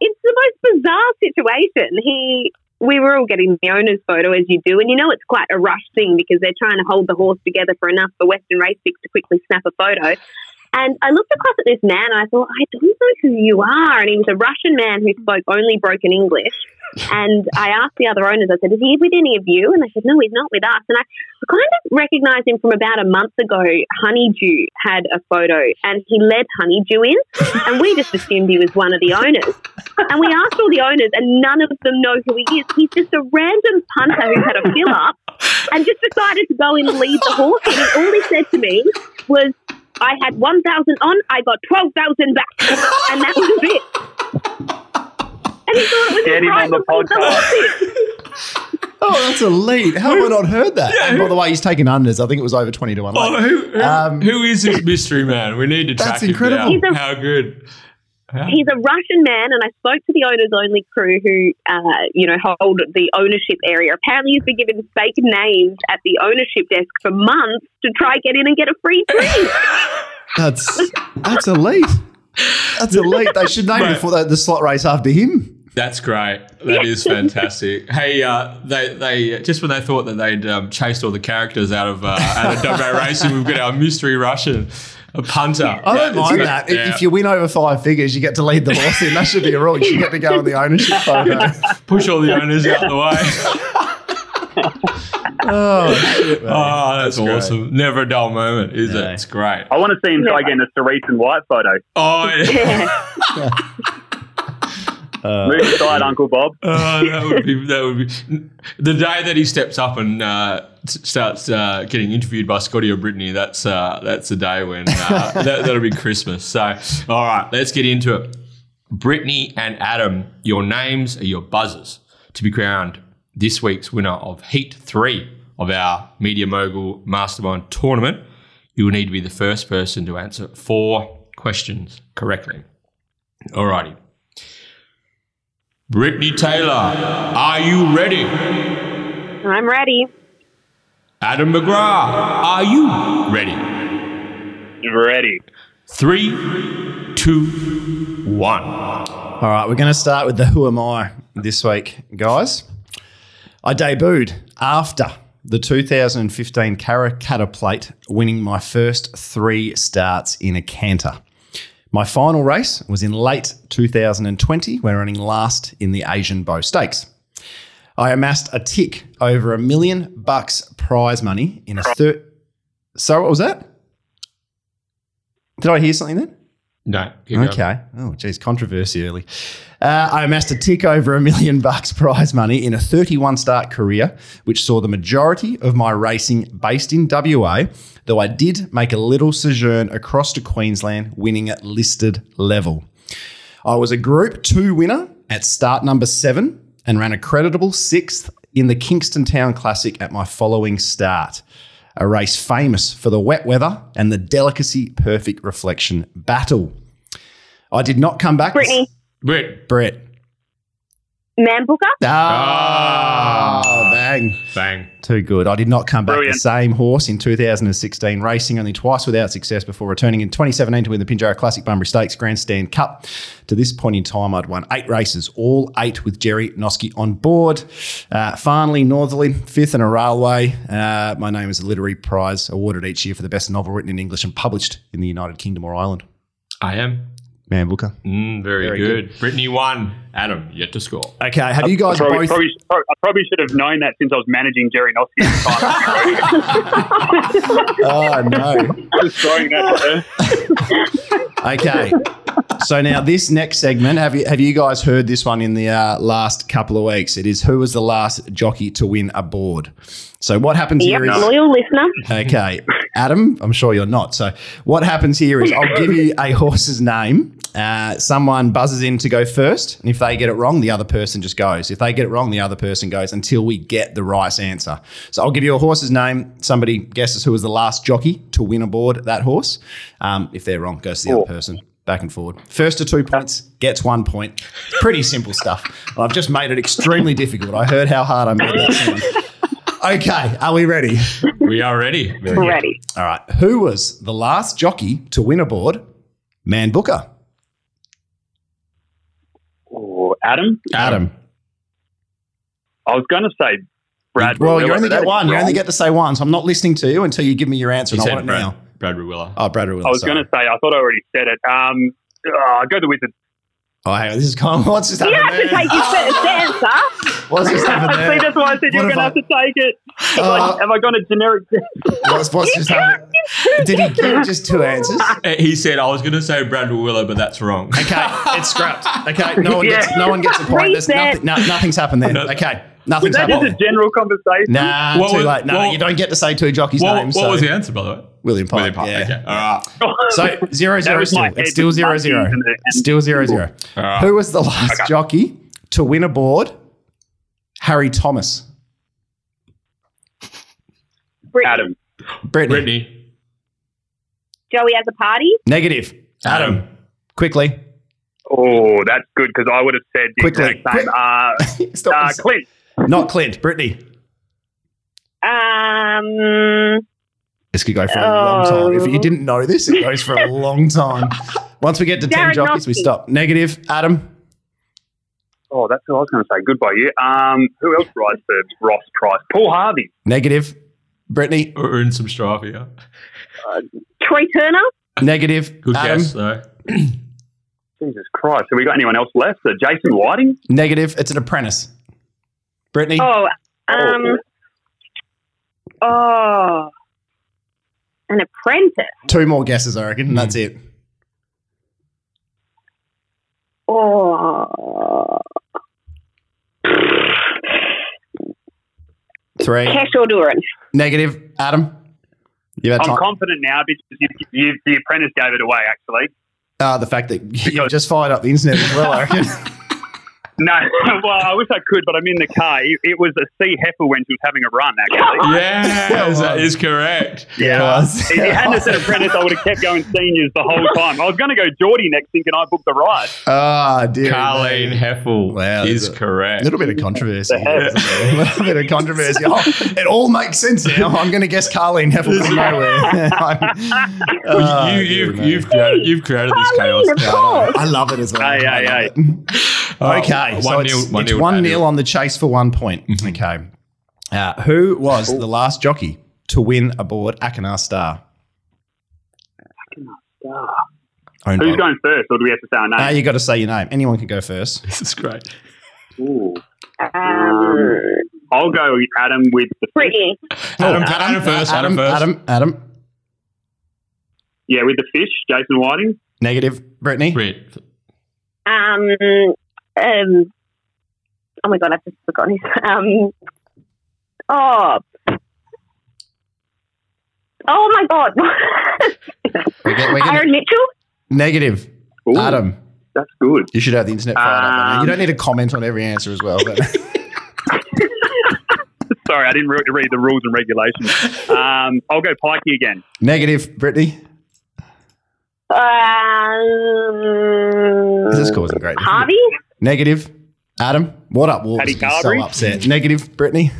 it's the most bizarre situation. He, we were all getting the owner's photo as you do, and you know it's quite a rush thing because they're trying to hold the horse together for enough for Western Racepix to quickly snap a photo. And I looked across at this man and I thought, I don't know who you are. And he was a Russian man who spoke only broken English. And I asked the other owners, I said, is he with any of you? And they said, no, he's not with us. And I kind of recognized him from about a month ago. Honeydew had a photo and he led Honeydew in. And we just assumed he was one of the owners. And we asked all the owners, and none of them know who he is. He's just a random punter who had a fill up and just decided to go and lead the horse. And all he said to me was, I had 1,000 on, I got 12,000 back. And that was it. And he thought it was Get him on the podcast. [LAUGHS] Oh, that's elite. How have I not heard that? And by the way, he's taken unders. I think it was over 20 to 1. Oh, who, who, Um, who is this mystery man? We need to track That's him incredible. down. A- How good. How- He's a Russian man, and I spoke to the owners only crew who, uh, you know, hold the ownership area. Apparently, he's been given fake names at the ownership desk for months to try get in and get a free drink. [LAUGHS] That's that's elite. That's elite. They should name Right. the, the, the slot race after him. That's great. That is fantastic. [LAUGHS] hey, uh, they they just when they thought that they'd um, chased all the characters out of uh, out of [LAUGHS] WA racing, we've got our mystery Russian, a punter. I don't mind that. If- If you win over five figures, you get to lead the horse in. That should be a rule. You should get to go on the ownership [LAUGHS] photo. push all the owners out of the way. Oh, shit, man. Oh, that's, That's great. awesome. Never a dull moment, is No. it? It's great. I want to see him try Yeah. getting a Cerise and White photo. Oh, yeah. Yeah. Uh, Move aside, Uncle Bob. Oh, that would be that would be the day that he steps up and uh, starts uh, getting interviewed by Scotty or Brittany. That's uh, that's the day when uh, [LAUGHS] that, that'll be Christmas. So, all right, let's get into it. Brittany and Adam, your names are your buzzers to be crowned this week's winner of Heat Three of our Media Mogul Mastermind tournament. You will need to be the first person to answer four questions correctly. Alrighty. Brittany Taylor, are you ready? I'm ready. Adam McGrath, are you ready? Ready. Three, two, one. All right, we're going to start with the Who Am I this week, guys. I debuted after the 2015 Karrakatta Plate, winning my first three starts in a canter. My final race was in late 2020 when running last in the Asian Beau Stakes. I amassed a tick over a million bucks prize money in a third. So, what was that? Did I hear something then? No, keep going. Okay. Oh, geez, controversy early. Uh, I amassed a tick over a million bucks prize money in a 31 start career, which saw the majority of my racing based in WA, though I did make a little sojourn across to Queensland, winning at listed level. I was a Group 2 winner at start number seven and ran a creditable sixth in the Kingston Town Classic at my following start. A race famous for the wet weather and the delicacy perfect reflection battle. I did not come back. Brittany, Britt, Brett. Man booker. Ah, bang. bang. Too good. I did not come back the same horse in 2016, racing only twice without success before returning in 2017 to win the Pinjarra Classic Bunbury Stakes Grandstand Cup. To this point in time, I'd won eight races, all eight with Jerry Noske on board. Uh, Farnley, Northerly, fifth in a railway. Uh, my name is a literary prize awarded each year for the best novel written in English and published in the United Kingdom or Ireland. I am. Man Booker. Mm, very, Very good. Brittany won. Adam, yet to score. Okay, have you guys Probably, both? probably, I probably should have known that since I was managing Jerry Noske at the time. [LAUGHS] oh no. Just throwing that there. Okay. So now this next segment, have you have you guys heard this one in the uh, last couple of weeks? It is who was the last jockey to win a board. So what happens Yep, here is loyal listener. okay, Adam. I'm sure you're not. So what happens here is I'll give you a horse's name. Uh, someone buzzes in to go first, and if they get it wrong, the other person just goes. If they get it wrong, the other person goes until we get the right answer. So I'll give you a horse's name. Somebody guesses who was the last jockey to win aboard that horse. Um, if they're wrong, goes to the Cool. other person. Back and forward. First to two points gets one point. Pretty simple stuff. I've just made it extremely difficult. I heard how hard I made that sound. Okay, are we ready? We are ready. Ready. All right. Who was the last jockey to win aboard Man Booker? Oh, Adam, Adam. I was going to say Brad. well, you only get one. is You only get to say one. So I'm not listening to you until you give me your answer. You And I said want it Brad, now. Brad Rawiller. Oh, Brad Rawiller. I was going to say, I thought I already said it. Um, oh, go the Wizards. Oh, hang on. This is kind of, [LAUGHS] what's just You happened have to take your first answer. [LAUGHS] What's just happened [LAUGHS] See, there? that's why I said you What were if going to have to take it. Uh, like, have I got a generic? What's, what's just happened? Did he give just two answers? Uh, He said, I was going to say Brad Willow, but that's wrong. Okay, it's scrapped. Okay, no one gets no one gets a point. There's nothing, no, nothing's happened there. No. Okay, nothing's that just a general conversation. Nah, What too was- late. No, what- you don't get to say two jockeys' what names. what so- was the answer, by the way? William Pike. William Pike. yeah. Okay. All right. [LAUGHS] So zero That zero was still. It's still with zero monkeys zero. and the- and- Still zero zero. All right. Who was the last Okay. jockey to win aboard? Harry Thomas. Brittany. Adam. Brittany. Brittany. Joey has a party. Negative. Adam. Quickly. Oh, that's good because I would have said the Quickly. exact same. Uh, [LAUGHS] Stop. uh, Clint. Not Clint. Brittany. Um, This could go for a long time. If you didn't know this, it goes for a [LAUGHS] long time. Once we get to 10 Darren jockeys, we Noske. stop. Negative. Adam. Oh, that's what I was going to say. Good by you. Um, who else rides for Ross Price? Paul Harvey. Negative. Brittany. We're in some strife here. Troy Turner. Negative. Good Adam. guess, though. [CLEARS THROAT] Jesus Christ. Have we got anyone else left? Uh, Jason Whiting? Negative. It's an apprentice. Brittany. Oh, um, oh, an apprentice. Two more guesses, I reckon. And that's it. Oh, Three. Cash or Duran. Negative. Adam. You've had I'm time. confident now because you, you, the apprentice gave it away, actually. Uh, the fact that you Because- just fired up the internet as well, I reckon. [LAUGHS] No, [LAUGHS] well, I wish I could, but I'm in the car. It, it was a sea heifer when she was having a run, actually. Yes, [LAUGHS] that is correct. Yeah. was. If you hadn't have said apprentice, I would have kept going seniors the whole time. I was going to go Geordie next, thinking I booked the ride. Ah, dear. Carleen Heffel Wow, is a- correct. A little bit of controversy. The heck? isn't there? [LAUGHS] A little bit of controversy. Oh, it all makes sense now. I'm going to guess Carleen Heffel from nowhere. Well, Ah, you, dear you've, you've, created, you've created this chaos. Carleen, of I course. I love it as well. Hey, hey, hey. it. Okay, one so nil- it's, one it's nil one Daniel. nil on the chase for one point. Okay, uh, who was the last jockey to win aboard Akinar Star? Akinar Star. Owned Who's by- going first, or do we have to say our name? Now you got to say your name. Anyone can go first. [LAUGHS] This is great. Ooh. Um, I'll go with Adam with the Brittany. Adam, Adam, first. Adam, first. Adam. Adam. yeah with the fish, Jason Whiting. Negative. Brittany. Brit. Um, um, oh my god, I've just forgotten his. [LAUGHS] Um, oh, oh my god, [LAUGHS] We're get- we're gonna- Aaron Mitchell. Negative. Ooh, Adam. that's good. You should have the internet fired up. by now. You Um, don't need to comment on every answer as well. But [LAUGHS] Sorry, I didn't re- read the rules and regulations. Um, I'll go Pikey again. negative. Brittany. Um, This is causing great. Harvey. Negative. Adam. What up, Wolves? Paddy I'm so upset. Negative. Brittany.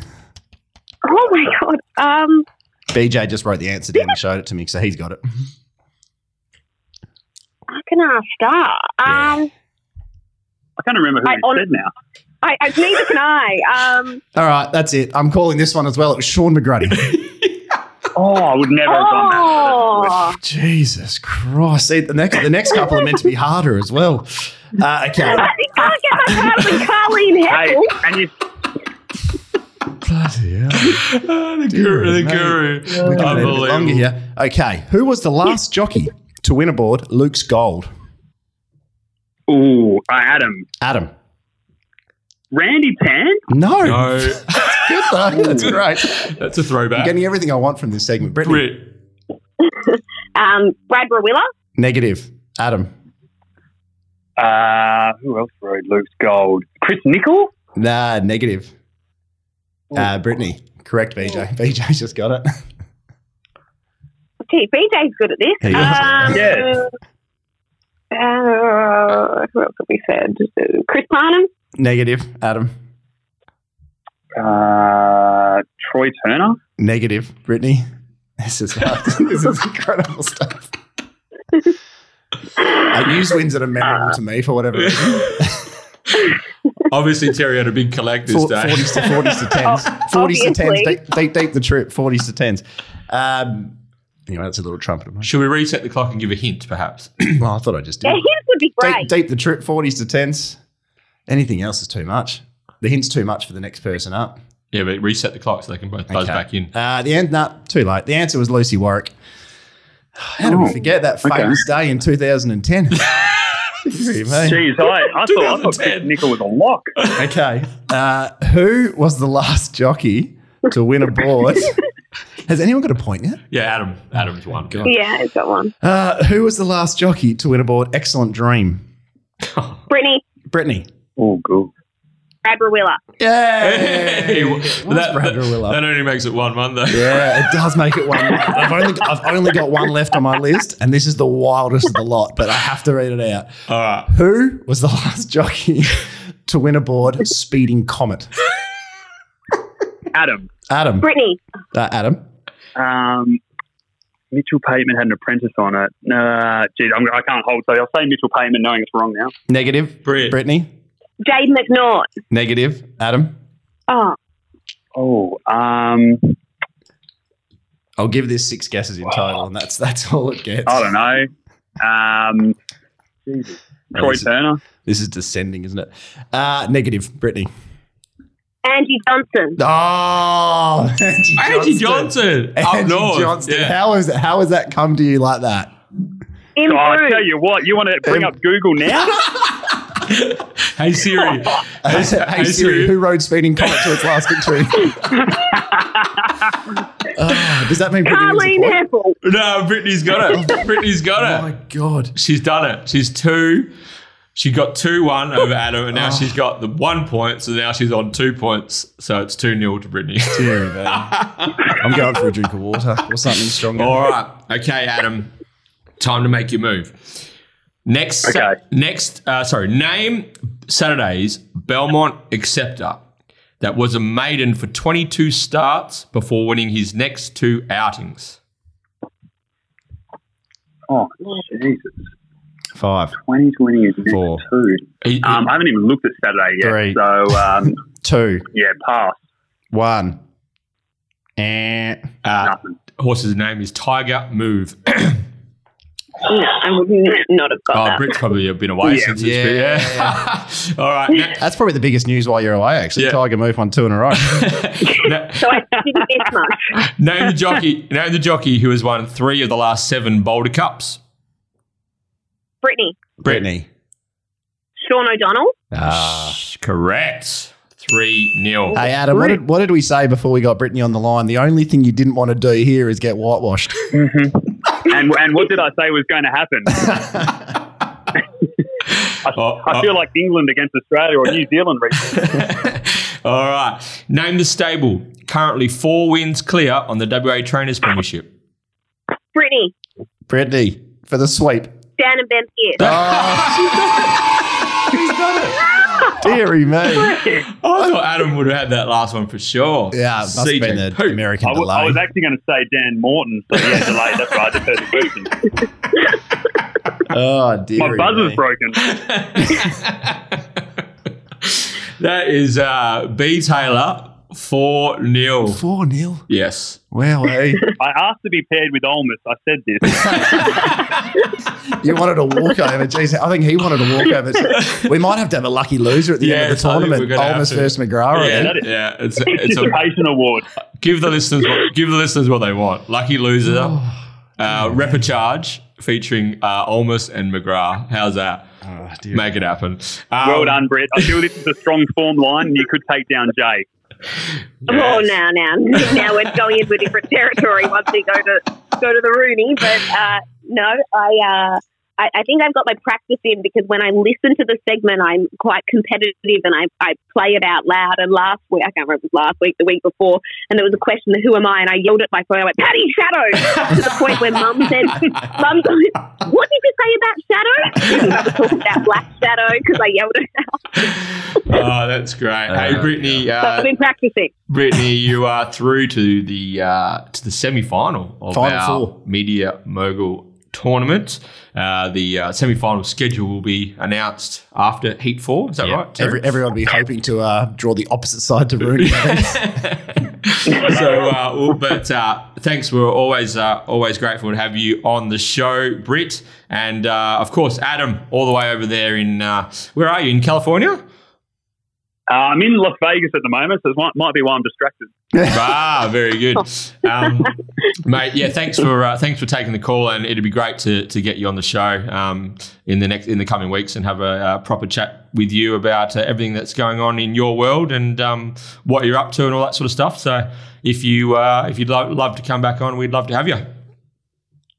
Oh my god. Um, BJ just wrote the answer down and showed it to me, so he's got it. I can ask Star. Um, I can't remember who I he hon- said now. I, I neither can I. Um, All right, that's it. I'm calling this one as well. It was Shaun McGruddy. [LAUGHS] Oh, I would never have done that. oh, Jesus Christ! See, the next the next couple are meant to be harder as well. Uh, okay. I can't get my card with Carleen Hey, and you, Bloody hell. [LAUGHS] The guru. The mate. guru. We're going a bit Unbelievable. longer here. Okay, who was the last jockey to win aboard Luke's Gold? ooh, uh, Adam, Adam. Randy Pan. No. No, [LAUGHS] Good though. That's great. that's a throwback. I'm getting everything I want from this segment. Brittany. Brit. [LAUGHS] Um, Brad Rawiller. Negative. Adam. Uh, who else rode Luke's Gold? Chris Nickel. Nah, negative. Uh, Brittany. Correct, BJ. BJ's just got it. [LAUGHS] Gee, BJ's good at this. He is, um, yeah. Uh, who else have we said? Chris Parnham. Negative. Adam. Uh, Troy Turner. Negative. Brittany. This is [LAUGHS] this is incredible stuff. [LAUGHS] Uh, use wins that are memorable to me for whatever reason. [LAUGHS] Obviously, Terry had a big collect this day. 40s to 40s to 10s. 40s [LAUGHS] to 10s. Obviously. Deep, deep, deep the trip. 40s to 10s. Um, anyway, that's a little trumpet of mine. Should we reset the clock and give a hint, perhaps? [CLEARS THROAT] Well, I thought I just did. Yeah, his would be Deep, great. deep the trip. 40s to 10s. Anything else is too much. The hint's too much for the next person up. yeah, but reset the clock so they can both buzz Okay. back in. Uh, the end, nah, too late. The answer was Lucy Warwick. How did we Oh, forget that okay. famous day in 2010? [LAUGHS] Jeez, I, I thought I thought Chris 2010. Nickel was a lock. Okay. Uh, who was the last jockey to win a board? [LAUGHS] Has anyone got a point yet? Yeah, Adam. Adam's one. yeah, it's got one. Uh, who was the last jockey to win a board? Excellent Dream. Brittany. Brittany. Oh, good. Brad Rawiller. Hey, What's that, Brad that, that only makes it one one though. Yeah, it [LAUGHS] does make it one. I've only I've only got one left on my list, and this is the wildest of the lot. But I have to read it out. All right. Who was the last jockey to win aboard Speeding Comet? Adam. Adam. Brittany. Uh, Adam. Um, Mitchell Pateman had an apprentice on it. Uh, geez, I'm, I can't hold, so I'll say Mitchell Pateman, knowing it's wrong now. Negative. Brit. Brittany. Jade McNaught. Negative. Adam. Oh, Oh, um, I'll give this six guesses in total, and that's that's all it gets. I don't know. Um, Jesus. No, Troy this, is, Turner. this is descending, isn't it? Uh, negative. Brittany. Angie Johnson. Oh, [LAUGHS] Angie Angie Johnson [LAUGHS] up Angie north. Johnston. Yeah. How is? How has that come to you like that? Oh, I Bruce. tell you what, you want to bring Um, up Google now? [LAUGHS] Hey Siri. [LAUGHS] Hey, hey, Siri, Siri. who rode Speeding Comet to its last victory? Oh, [LAUGHS] does that mean Brittany wins Carleen the point? Heffel. No, Brittany's got it. Oh. Brittany's got it. Oh my god! She's done it. She's two. She got two one [GASPS] over Adam, and now Oh. she's got the one point. So now she's on two points. So it's two 0 to Brittany. Dear me. [LAUGHS] I'm going for a drink of water or something stronger. All right. Okay, Adam. Time to make your move. Next, Okay. next, uh, sorry, name Saturday's Belmont Acceptor that was a maiden for 22 starts before winning his next two outings. Oh, Jesus. Five, 2020 is Four. two. He- he- Um, I haven't even looked at Saturday yet. Three. So, um, [LAUGHS] two, yeah, pass. one. And uh, Nothing. horse's name is Tiger Move. [CLEARS THROAT] No, I would not have got Oh, that. Britt's probably been away Yeah. since it's been. Yeah. [LAUGHS] All right. [LAUGHS] na- That's probably the biggest news while you're away. Actually, Yeah. Tiger Move won two in a row. [LAUGHS] na- So I didn't miss much. name the jockey. Name the jockey who has won three of the last seven Boulder Cups. Brittany. Brittany. Sean O'Donnell. Ah. Correct. Three 0 Hey Adam, what did, what did we say before we got Brittany on the line? The only thing you didn't want to do here is get whitewashed. And, and what did I say was going to happen? [LAUGHS] I, Oh, I oh. feel like England against Australia or New Zealand recently. [LAUGHS] All right. Name the stable. Currently four wins clear on the WA Trainers Premiership. Brittany. Brittany for the sweep. Dan and Ben Pearce. [LAUGHS] Oh. Deary me. I thought Adam would have had that last one for sure. Yeah, must have been the who? American I, w- delay. I was actually going to say Dan Morton, so yeah, delayed. That's right. I just heard the question. oh, My dear. buzzer's broken. [LAUGHS] that is uh, B Taylor 4 0. 4 0. Yes. Wow, eh? [LAUGHS] I asked to be paired with Olmus. I said this. [LAUGHS] you wanted a walkover. Jeez, I think he wanted a walkover. So we might have to have a lucky loser at the end of the tournament. we're gonna have Almost to. versus McGrath. yeah, I that think. is- yeah, it's, it's a, Participation award. give the listeners what, give the listeners what they want. Lucky loser, uh, repechage featuring uh, Olmus and McGrath. How's that? Oh, dear. Make it happen. Um, Well done, Brett. I feel this is a strong form line, and you could take down Jay. Oh, [LAUGHS] now, now, now we're going into a different territory once we go to go to the Rooney. But uh, no, I, uh, I I think I've got my practice in because when I listen to the segment, I'm quite competitive and I, I play it out loud. And last week, I can't remember if it was last week, the week before, and there was a question, "Who am I?" And I yelled at my phone. I went, "Patty Shadow!" to the point where Mum said, [LAUGHS] "Mum, what did you say about Shadow?" And I was talking about Black Shadow because I yelled it out. Oh, that's great. hey, Uh, Brittany, So uh, I've been practicing. Brittany, you are through to the uh, to the semi final of Final our four. Media Mogul tournament. Uh, the uh, semi final schedule will be announced after Heat Four. Is that Yeah. right? Terry? Every, everyone will be hoping to uh, draw the opposite side to Rooney. [LAUGHS] [LAUGHS] So, uh, well, but uh, thanks. We're always uh, always grateful to have you on the show, Britt, and uh, of course Adam, all the way over there in uh, where are you in California? Uh, I'm in Las Vegas at the moment, so it might, might be why I'm distracted. [LAUGHS] ah, very good, [LAUGHS] um, mate. Yeah, thanks for uh, thanks for taking the call, and it'd be great to to get you on the show um, in the next in the coming weeks and have a, uh proper chat with you about uh, everything that's going on in your world and um, what you're up to and all that sort of stuff. So, if you uh, if you'd lo- love to come back on, we'd love to have you.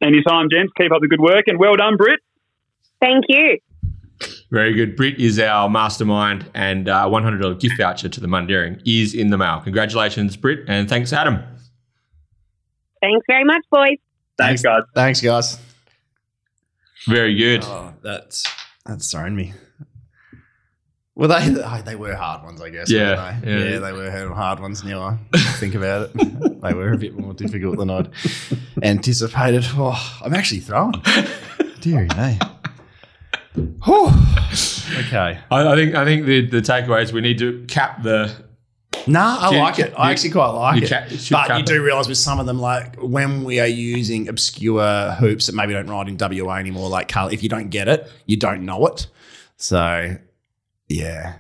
Anytime, gents. Keep up the good work, and well done, Britt. Thank you. Very good. Brit is our mastermind, and uh, $100 gift voucher to the Mundaring is in the mail. Congratulations, Brit, and thanks, Adam. Thanks very much, boys. Thanks, guys. Thanks, guys. Very good. Oh, that's that's thrown me. Well, they oh, they were hard ones, I guess. Yeah, weren't they? yeah. yeah, they were hard ones. Now I think about it, [LAUGHS] they were a bit more difficult than I'd anticipated. Oh, I'm actually throwing. [LAUGHS] Deary me. Whew. Okay. I, I think I think the, the takeaway is we need to cap the. Nah, I like it. I you- actually quite like you it. ca- should but you do realise with some of them, like when we are using obscure hoops that maybe don't ride in WA anymore, like Carl, if you don't get it, you don't know it. So, yeah,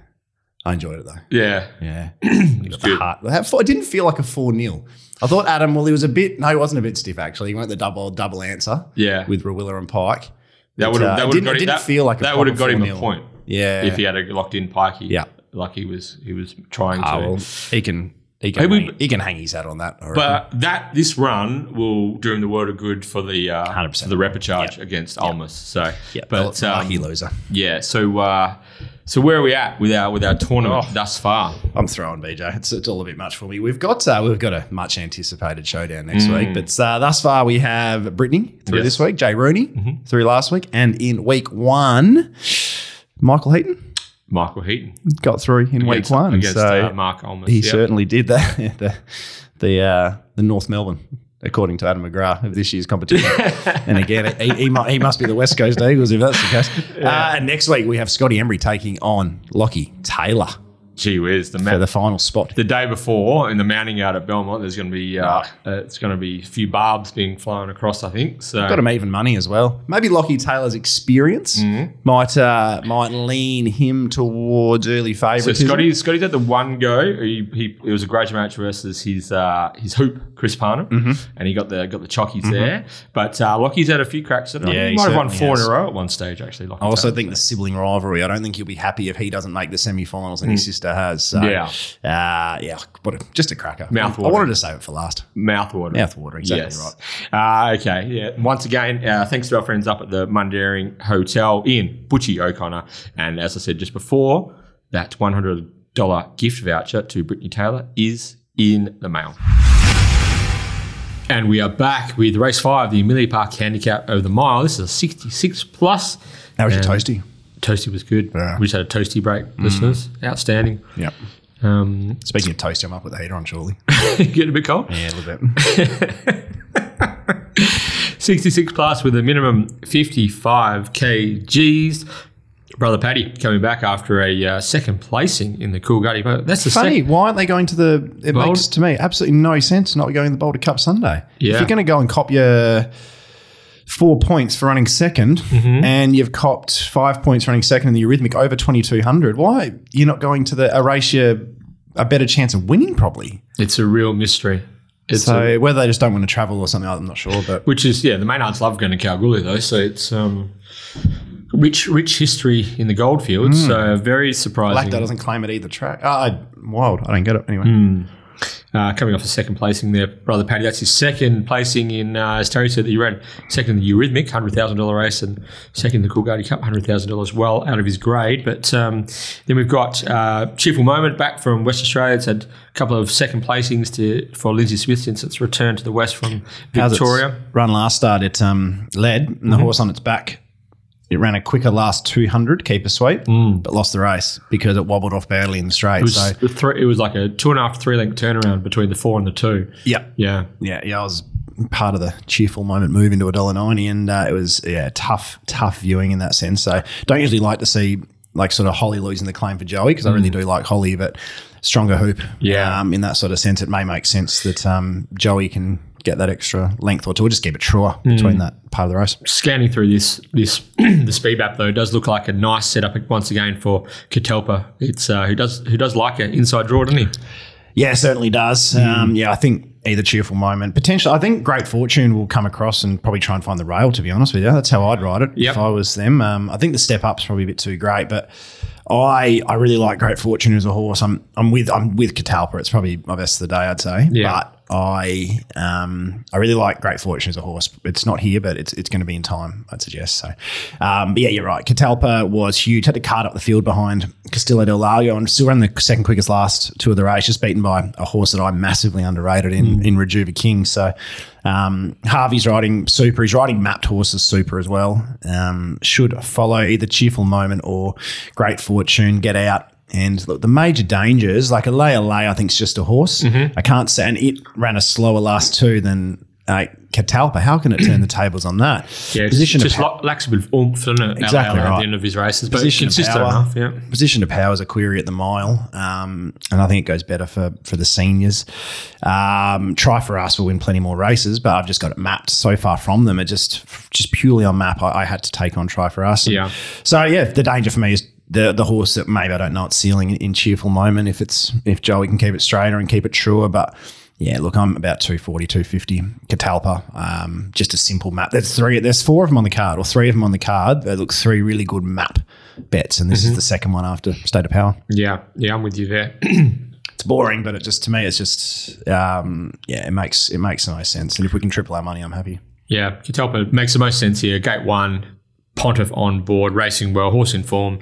I enjoyed it though. Yeah. Yeah, [CLEARS THROAT] It's got the heart. It didn't feel like a four 0 I thought Adam. Well, he was a bit. No, he wasn't a bit stiff actually. He went the double double answer Yeah. with Rawiller and Pike. That would uh, have that would didn't- got it him, didn't that, feel like a that would have got him a 4-0. point Yeah, if he had a locked in pikey. Yeah. like he was he was trying Ah, to. well, he can. He can, hang, he can hang his hat on that. But that this run will do him the world of good for the uh, 100%. for the repechage against Almas. So, yeah, but um, lucky loser. yeah. So, uh, so where are we at with our with our tournament Oh. thus far? I'm throwing BJ. It's, it's all a bit much for me. We've got uh, we've got a much anticipated showdown next Mm. week, but uh, thus far we have Brittany through Yes. this week, Jay Rooney Mm-hmm. through last week, and in week one, Michael Heaton Michael Heaton got through in week one. against so uh, Mark Almas. he Yep. certainly did that. [LAUGHS] the the uh, the North Melbourne. According to Adam McGrath of this year's competition, [LAUGHS] and again, he, he, he must be the West Coast Eagles if that's the case. Uh, and next week we have Scotty Embry taking on Lockie Taylor Gee whiz, the for the final spot. the day before in the mounting yard at Belmont, there's going to be uh, Right. uh, it's going to be a few barbs being flown across. I think so. Got him even money as well. Maybe Lockie Taylor's experience Mm-hmm. might uh, might lean him towards early favourites. So. Scotty, Scotty's had the one go. He, he it was a grudge match versus his uh, his hoop, Chris Parnham, Mm-hmm. and he got the got the chockies there. But uh, Lockie's had a few cracks at it. Yeah, he he might have won four has. in a row at one stage. Actually, Lockie I also Taylor. think the sibling rivalry. I don't think he'll be happy if he doesn't make the semi-finals and his sister has. So. Yeah. uh, yeah. What a, just a cracker. Mouth I wanted to save it for last. mouthwater. Mouthwater, exactly yes. right. Uh, okay, yeah. Once again, uh, thanks to our friends up at the Mundaring Hotel in Butchie O'Connor, and as I said just before, that one hundred dollar gift voucher to Brittany Taylor is in the mail. And we are back with race five, the Amelia Park Handicap over the mile. This is a 66 plus. How was your toasty? Toasty was good. Yeah. We just had a toasty break, listeners. Outstanding. Yep. Um, Speaking of toasty, I'm up with the heater on shortly. [LAUGHS] getting a bit cold. Yeah, a little bit. [LAUGHS] 66 plus with a minimum 55 kgs. Brother Paddy coming back after a uh, second placing in the Coolgardie. But that's the Funny, second. why aren't they going to the? It makes to me absolutely no sense not going to the Boulder Cup Sunday. Yeah. If you're going to go and cop your four points for running 2nd Mm-hmm. and you've copped five points running second in the Eurythmic over 2200, why you're not going to the a race you a better chance of winning? Probably. It's a real mystery. It's So a, whether they just don't want to travel or something, I'm not sure. But which is yeah, the Maynards love going to Kalgoorlie though, so it's um, rich rich history in the goldfields. So very surprising. Lacta doesn't claim it either track. Oh, I, wild. I don't get it anyway. Hmm. Uh, coming off a second placing there, brother Paddy. That's his second placing in, uh, as Terry said, that you ran second in the Eurythmic, hundred thousand dollar race, and second in the Coolgardie Cup, hundred thousand dollars, well out of his grade. But um, then we've got uh, cheerful moment back from West Australia. It's had a couple of second placings to for Lindsay Smith since it's returned to the West from Victoria. run last start, it um, led, and Mm-hmm. the horse on its back. It ran a quicker last 200, keeper sweep, but lost the race because it wobbled off badly in the straight. Mm. It was, so, it was like a two and a half, three length turnaround between the four and the two. yeah, Yeah. yeah, yeah. I was part of the cheerful moment move into a dollar ninety, and uh, it was yeah tough, tough viewing in that sense. So don't usually like to see like sort of Holly losing the claim for Joey because I really do like Holly, but stronger hoop. Mm. Yeah. um, in that sort of sense, it may make sense that um, Joey can get that extra length or two, or just keep it truer Mm. between that part of the race. scanning through this this [CLEARS THROAT] the speed map though does look like a nice setup once again for Catalpa. It's uh, who does who does like an inside draw, doesn't he? Yeah, certainly does. Um, yeah, I think either cheerful moment, potentially. I think great fortune will come across and probably try and find the rail. To be honest with you, that's how I'd ride it Yep. if I was them. Um, I think the step up's probably a bit too great, but I I really like great fortune as a horse. I'm I'm with I'm with Catalpa. It's probably my best of the day, I'd say. Yeah. But I um, I really like Great Fortune as a horse. It's not here, but it's it's going to be in time, I'd suggest. So, um, but yeah, you're right. Catalpa was huge. Had to cart up the field behind Castillo del Lago and still ran the second quickest last two of the race, just beaten by a horse that I massively underrated in in Rejuva King. So. Um, Harvey's riding super. He's riding mapped horses super as well. Um, should follow either Cheerful Moment or Great Fortune. Get out. And look, the major dangers, like a lay a lay, I think is just a horse. I can't say, and it ran a slower last two than uh, Catalpa. How can it turn the tables on that? Yeah, position just of lo- lacks a bit of oomph, doesn't it? Exactly at right. the end of his races, but Position consistent power. enough. Yeah. Position of power is a query at the mile, um, and I think it goes better for for the seniors. Um, Try for us will win plenty more races, but I've just got it mapped so far from them. It just just purely on map, I, I had to take on Try for us. And Yeah. So yeah, the danger for me is. The, the horse that maybe I don't know it's ceiling in, in cheerful moment if it's if Joey can keep it straighter and keep it truer but yeah look I'm about 240 250 Catalpa um, just a simple map there's three there's four of them on the card or three of them on the card they look three really good map bets and this is the second one after State of Power Yeah, yeah, I'm with you there. [CLEARS THROAT] it's boring, but it just to me, it's just um, yeah, it makes it makes no sense. And if we can triple our money, I'm happy. Yeah, Catalpa makes the most sense here. Gate one, Pontiff on board, racing well, horse in form.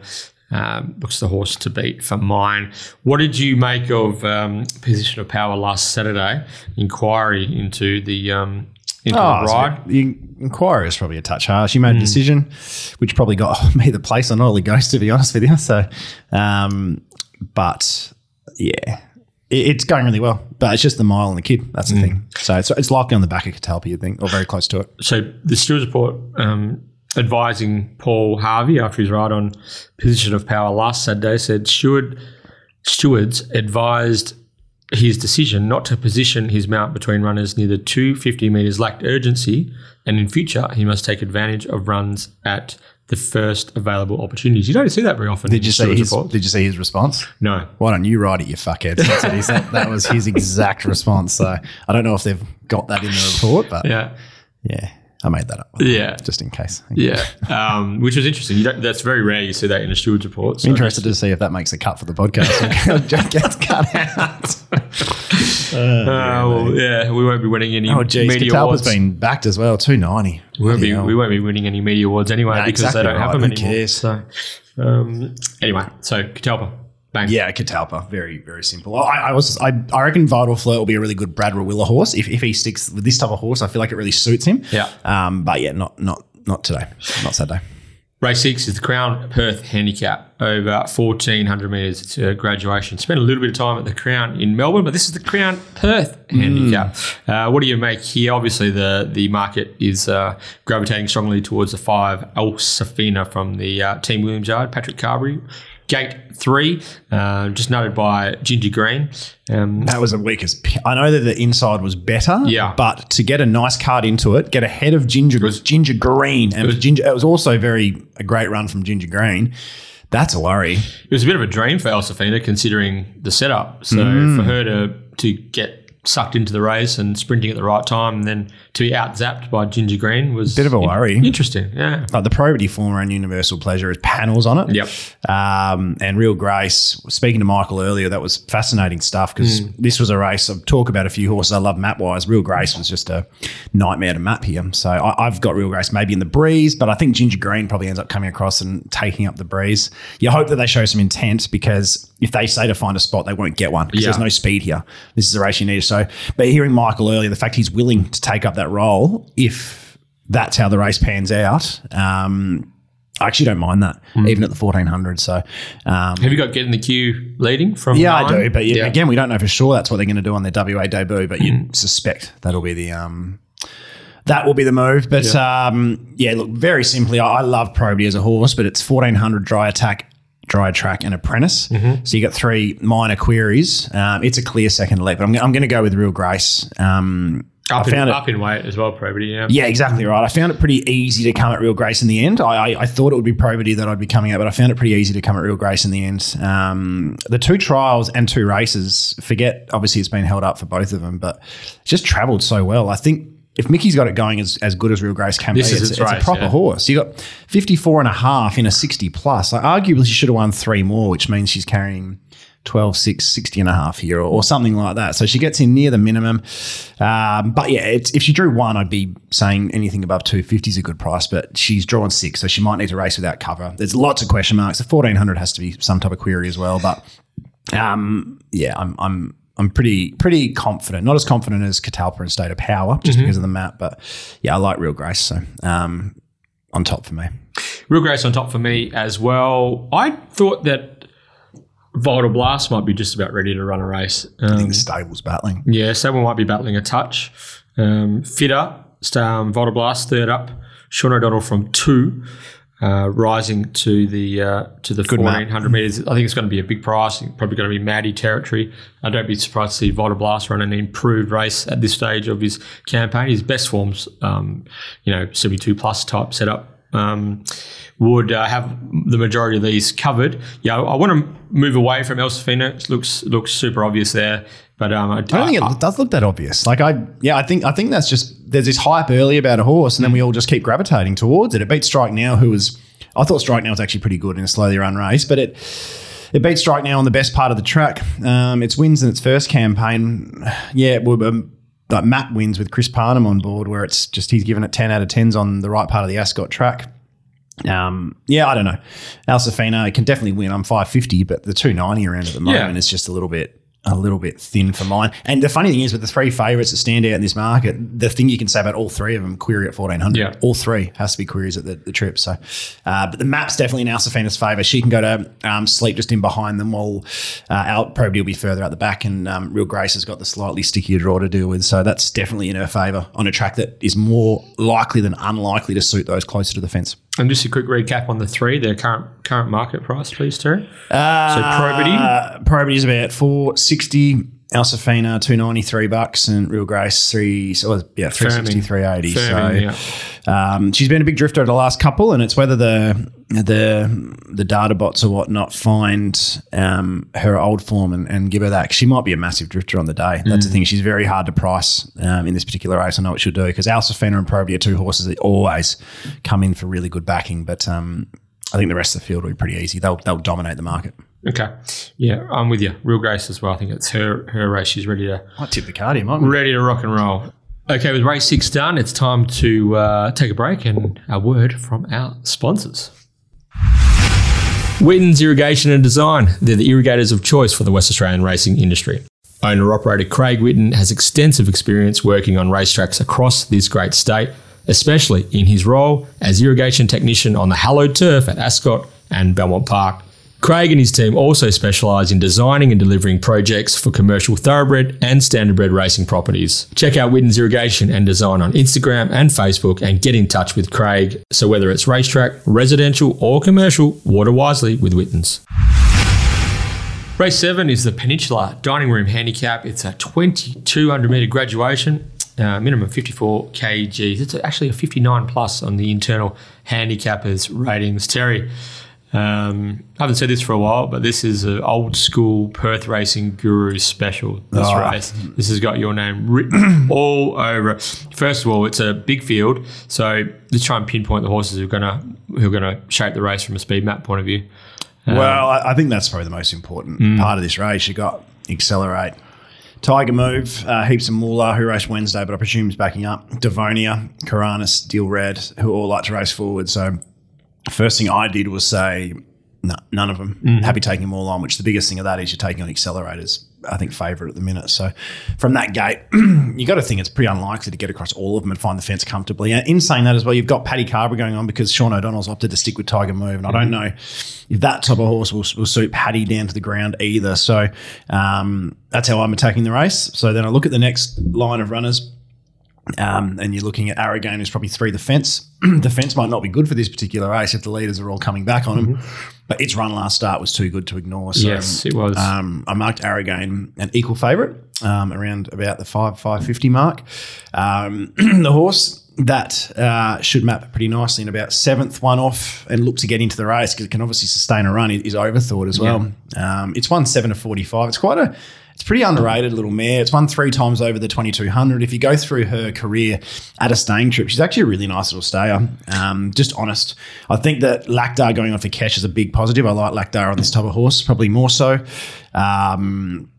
Um, looks the horse to beat for mine. What did you make of um, position of power last Saturday? Inquiry into the um, into the ride. the inquiry is probably a touch harsh. You made a decision, which probably got [LAUGHS] me the place on Early Ghost, to be honest with you. So, um, but yeah, it, it's going really well. But it's just the mile and the kid. That's the thing. So it's, it's likely on the back of Catalpa, you think, or very close to it. So the Stewards report um, advising Paul Harvey after his ride on position of power last Saturday said Steward stewards advised his decision not to position his mount between runners near the 250 metres lacked urgency, and in future he must take advantage of runs at the first available opportunities. You don't see that very often. Did you see his? Did you see his response? No. Why don't you write it, you fuckhead? That's what he said. that was his exact response. So I don't know if they've got that in the report, but Yeah. yeah, I made that up. Yeah. just in case. Yeah. Um, which was interesting. You don't, that's very rare you see that in a steward's report. So Interested to see if that makes a cut for the podcast. [LAUGHS] [LAUGHS] Gets cut out. [LAUGHS] Uh, well, yeah, we won't be winning any Oh, geez. media Catalpa's awards. been backed as well, 290. we, won't be, hell. we won't be winning any media awards anyway No, because exactly they don't have them Who anymore. cares? So, um, anyway, so Catalpa, bang. Yeah, Catalpa, very, very simple. I, I was, I, I reckon Vital Flirt will be a really good Brad Rawiller horse if, if he sticks with this type of horse. I feel like it really suits him. Yeah. Um, but yeah, not, not, not today, not Saturday. Race six is the Crown Perth Handicap over 1400 metres. It's a graduation. Spent a little bit of time at the Crown in Melbourne, but this is the Crown Perth Handicap. Uh, what do you make here? Obviously, the, the market is uh, gravitating strongly towards the five El Safina from the uh, Team Williams Yard, Patrick Carberry. Gate three, uh, just noted by Ginger Green. Um, That was the weakest. I know that the inside was better. Yeah. But to get a nice card into it, get ahead of Ginger was- Ginger Green, and it was- Ginger. It was also very a great run from Ginger Green. That's a worry. It was a bit of a dream for Elsafina considering the setup. So Mm. for her to to get sucked into the race and sprinting at the right time and then to be out zapped by Ginger Green was Bit of a worry. Interesting, yeah. Like the Probity Former and Universal Pleasure has panels on it. Yep. Um, and Real Grace, speaking to Michael earlier, that was fascinating stuff because this was a race. I've talked about a few horses I love map wise. Real Grace was just a nightmare to map here. So I, I've got Real Grace maybe in the breeze, but I think Ginger Green probably ends up coming across and taking up the breeze. You hope that they show some intent because if they say to find a spot, they won't get one because Yeah. there's no speed here. This is a race you need. So, but hearing Michael earlier, the fact he's willing to take up that role, if that's how the race pans out, um, I actually don't mind that, even at the 1400. So, um, Have you got getting the queue leading from yeah, I do. But yeah, again, we don't know for sure that's what they're going to do on their WA debut, but you suspect that'll be the. Um, that will be the move. But yeah, um, yeah look, very simply, I, I love Probity as a horse, but it's 1400 dry attack, dry track, and apprentice. So you got three minor queries. Um, it's a clear second leap, but I'm, I'm going to go with Real Grace. Um, up, I in, found it- up in weight as well, probably, yeah. yeah, exactly right. I found it pretty easy to come at Real Grace in the end. I, I, I thought it would be probity that I'd be coming at, but I found it pretty easy to come at Real Grace in the end. Um, the two trials and two races, forget, obviously it's been held up for both of them, but just travelled so well. I think if Mickey's got it going as, as good as Real Grace can This be, is it's, its it's race, a proper yeah. horse. You got 54 and a half in a 60 plus. Like, arguably, she should have won three more, which means she's carrying 12, 6, 60 and a half here or, or something like that. So she gets in near the minimum. Um, but yeah, it's, if she drew one, I'd be saying anything above 250 is a good price, but she's drawn six, so she might need to race without cover. There's lots of question marks. The 1400 has to be some type of query as well, but um, yeah, I'm, I'm, I'm pretty pretty confident. Not as confident as Catalpa and State of Power, just because of the map, but yeah, I like Real Grace. So um, on top for me. Real Grace on top for me as well. I thought that Vital Blast might be just about ready to run a race. I Um, think the stable's battling. yeah, someone might be battling a touch. Um, fitter, um, Vital Blast third up. Sean O'Donnell from two, uh, rising to the uh, to the fourteen hundred meters. I think it's going to be a big price. Probably going to be Maddie territory. I don't be surprised to see Vital Blast run an improved race at this stage of his campaign. His best forms, um, you know, seventy two plus type setup. Um, would uh, have the majority of these covered. Yeah, I want to move away from El Safina. It looks looks super obvious there, but um, I, I don't think it does look that obvious. Like I, yeah, I think I think that's just there's this hype early about a horse, and then we all just keep gravitating towards it. It beat Strike Now, who was I thought Strike Now was actually pretty good in a slowly run race, but it it beat Strike Now on the best part of the track. Um, its wins in its first campaign, yeah, well, um, like Matt wins with Chris Parnham on board, where it's just he's given it ten out of tens on the right part of the Ascot track. Um, yeah, I don't know. Al Alsafina can definitely win. I'm 550, but the 290 around at the moment Yeah. is just a little bit a little bit thin for mine. And the funny thing is, with the three favourites that stand out in this market, the thing you can say about all three of them, query at 1400. Yeah. All three has to be queries at the, the trip. So, uh, but the map's definitely in Alsafina's favour. She can go to um, sleep just in behind them while uh, out probably will be further out the back. And um, Real Grace has got the slightly stickier draw to deal with. So that's definitely in her favour on a track that is more likely than unlikely to suit those closer to the fence. And just a quick recap on the three, their current current market price, please, Terry. Uh, So Probity? Probity is about four sixty. Alsafina two ninety three bucks and Real Grace three so yeah three sixty three eighty. So Firming, um, she's been a big drifter the last couple, and it's whether the the the data bots or whatnot find um, her old form and, and give her that. she might be a massive drifter on the day. That's the thing. She's very hard to price um, in this particular race. I know what she'll do because Alsafina and Probity are two horses that always come in for really good backing, but um, I think the rest of the field will be pretty easy. They'll they'll dominate the market. Okay. Yeah, I'm with you. Real Grace as well. I think it's her her race. She's ready to I tip the card here, ready to rock and roll. Okay, with race six done, it's time to uh, take a break and a word from our sponsors. Witten's Irrigation and Design. They're the irrigators of choice for the West Australian racing industry. Owner operator Craig Witten has extensive experience working on racetracks across this great state, especially in his role as irrigation technician on the hallowed turf at Ascot and Belmont Park. Craig and his team also specialise in designing and delivering projects for commercial thoroughbred and standardbred racing properties. Check out Witten's Irrigation and Design on Instagram and Facebook and get in touch with Craig. So whether it's racetrack, residential or commercial, water wisely with Witten's. Race seven is the Peninsula Dining Room Handicap. It's a 2200 metre graduation, uh, minimum 54 kgs. It's actually a 59 plus on the internal handicappers ratings. Terry, um, I haven't said this for a while, but this is an old school Perth racing guru special. This Oh. race. This has got your name written [CLEARS THROAT] all over. First of all, it's a big field, so let's try and pinpoint the horses who are gonna who are gonna shape the race from a speed map point of view. Well, I, I think that's probably the most important part of this race. You got accelerate, Tiger Move, uh, Heaps and Moolah, who raced Wednesday, but I presume is backing up. Devonia, Karanis, Deal Red, who all like to race forward. So, first thing I did was say, no, none of them. Happy taking them all on. Which the biggest thing of that is you're taking on accelerators. I think favourite at the minute. So from that gate, [CLEARS THROAT] you got to think it's pretty unlikely to get across all of them and find the fence comfortably. And in saying that as well, you've got Paddy Carbery going on because Sean O'Donnell's opted to stick with Tiger Move, and I don't know if that type of horse will, will suit Paddy down to the ground either. So um, that's how I'm attacking the race. So then I look at the next line of runners. Um, and you're looking at Arrogane, who's probably three the fence. the [CLEARS THROAT] fence might not be good for this particular race if the leaders are all coming back on him. But its run last start was too good to ignore. So, Yes, it was. Um, I marked Arrogane an equal favourite um, around about the five five fifty mark. Um, [CLEARS THROAT] the horse that uh, should map pretty nicely in about seventh one off and look to get into the race because it can obviously sustain a run is overthought as well. Um, it's won seven to forty five. It's quite a It's pretty underrated little mare. It's won three times over the 2200. If you go through her career at a staying trip, she's actually a really nice little stayer. Um, just honest. I think that Lactar going on for Kesh is a big positive. I like Lactar on this type of horse, probably more so. Um,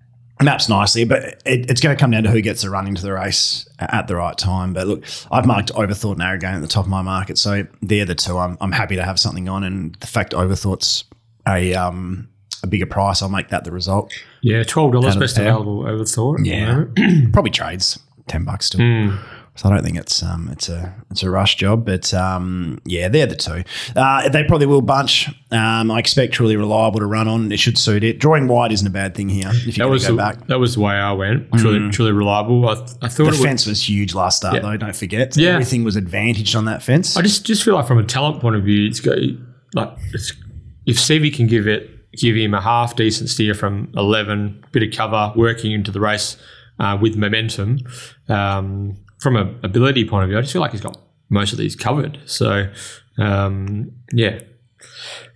maps nicely, but it, it's going to come down to who gets the run into the race at the right time. But look, I've marked Overthought and Arrogane at the top of my market, so they're the two. I'm, I'm happy to have something on, and the fact Overthought's a um, a bigger price, I'll make that the result. Yeah, twelve dollars best available over the thought. Yeah, [CLEARS THROAT] probably trades ten bucks still. Hmm. So I don't think it's um it's a it's a rush job, but um yeah, they're the two. Uh, they probably will bunch. Um, I expect truly reliable to run on. It should suit it. Drawing wide isn't a bad thing here. If you That was go the, back, Mm. that was the way I went. Truly, truly reliable. I, I thought the it would, was huge last start Yeah. though. Don't forget, Yeah. everything was advantaged on that fence. I just just feel like from a talent point of view, it's got like it's, if Stevie can give it give him a half decent steer from eleven, bit of cover, working into the race uh, with momentum. Um, from a ability point of view, I just feel like he's got most of these covered. So um, yeah.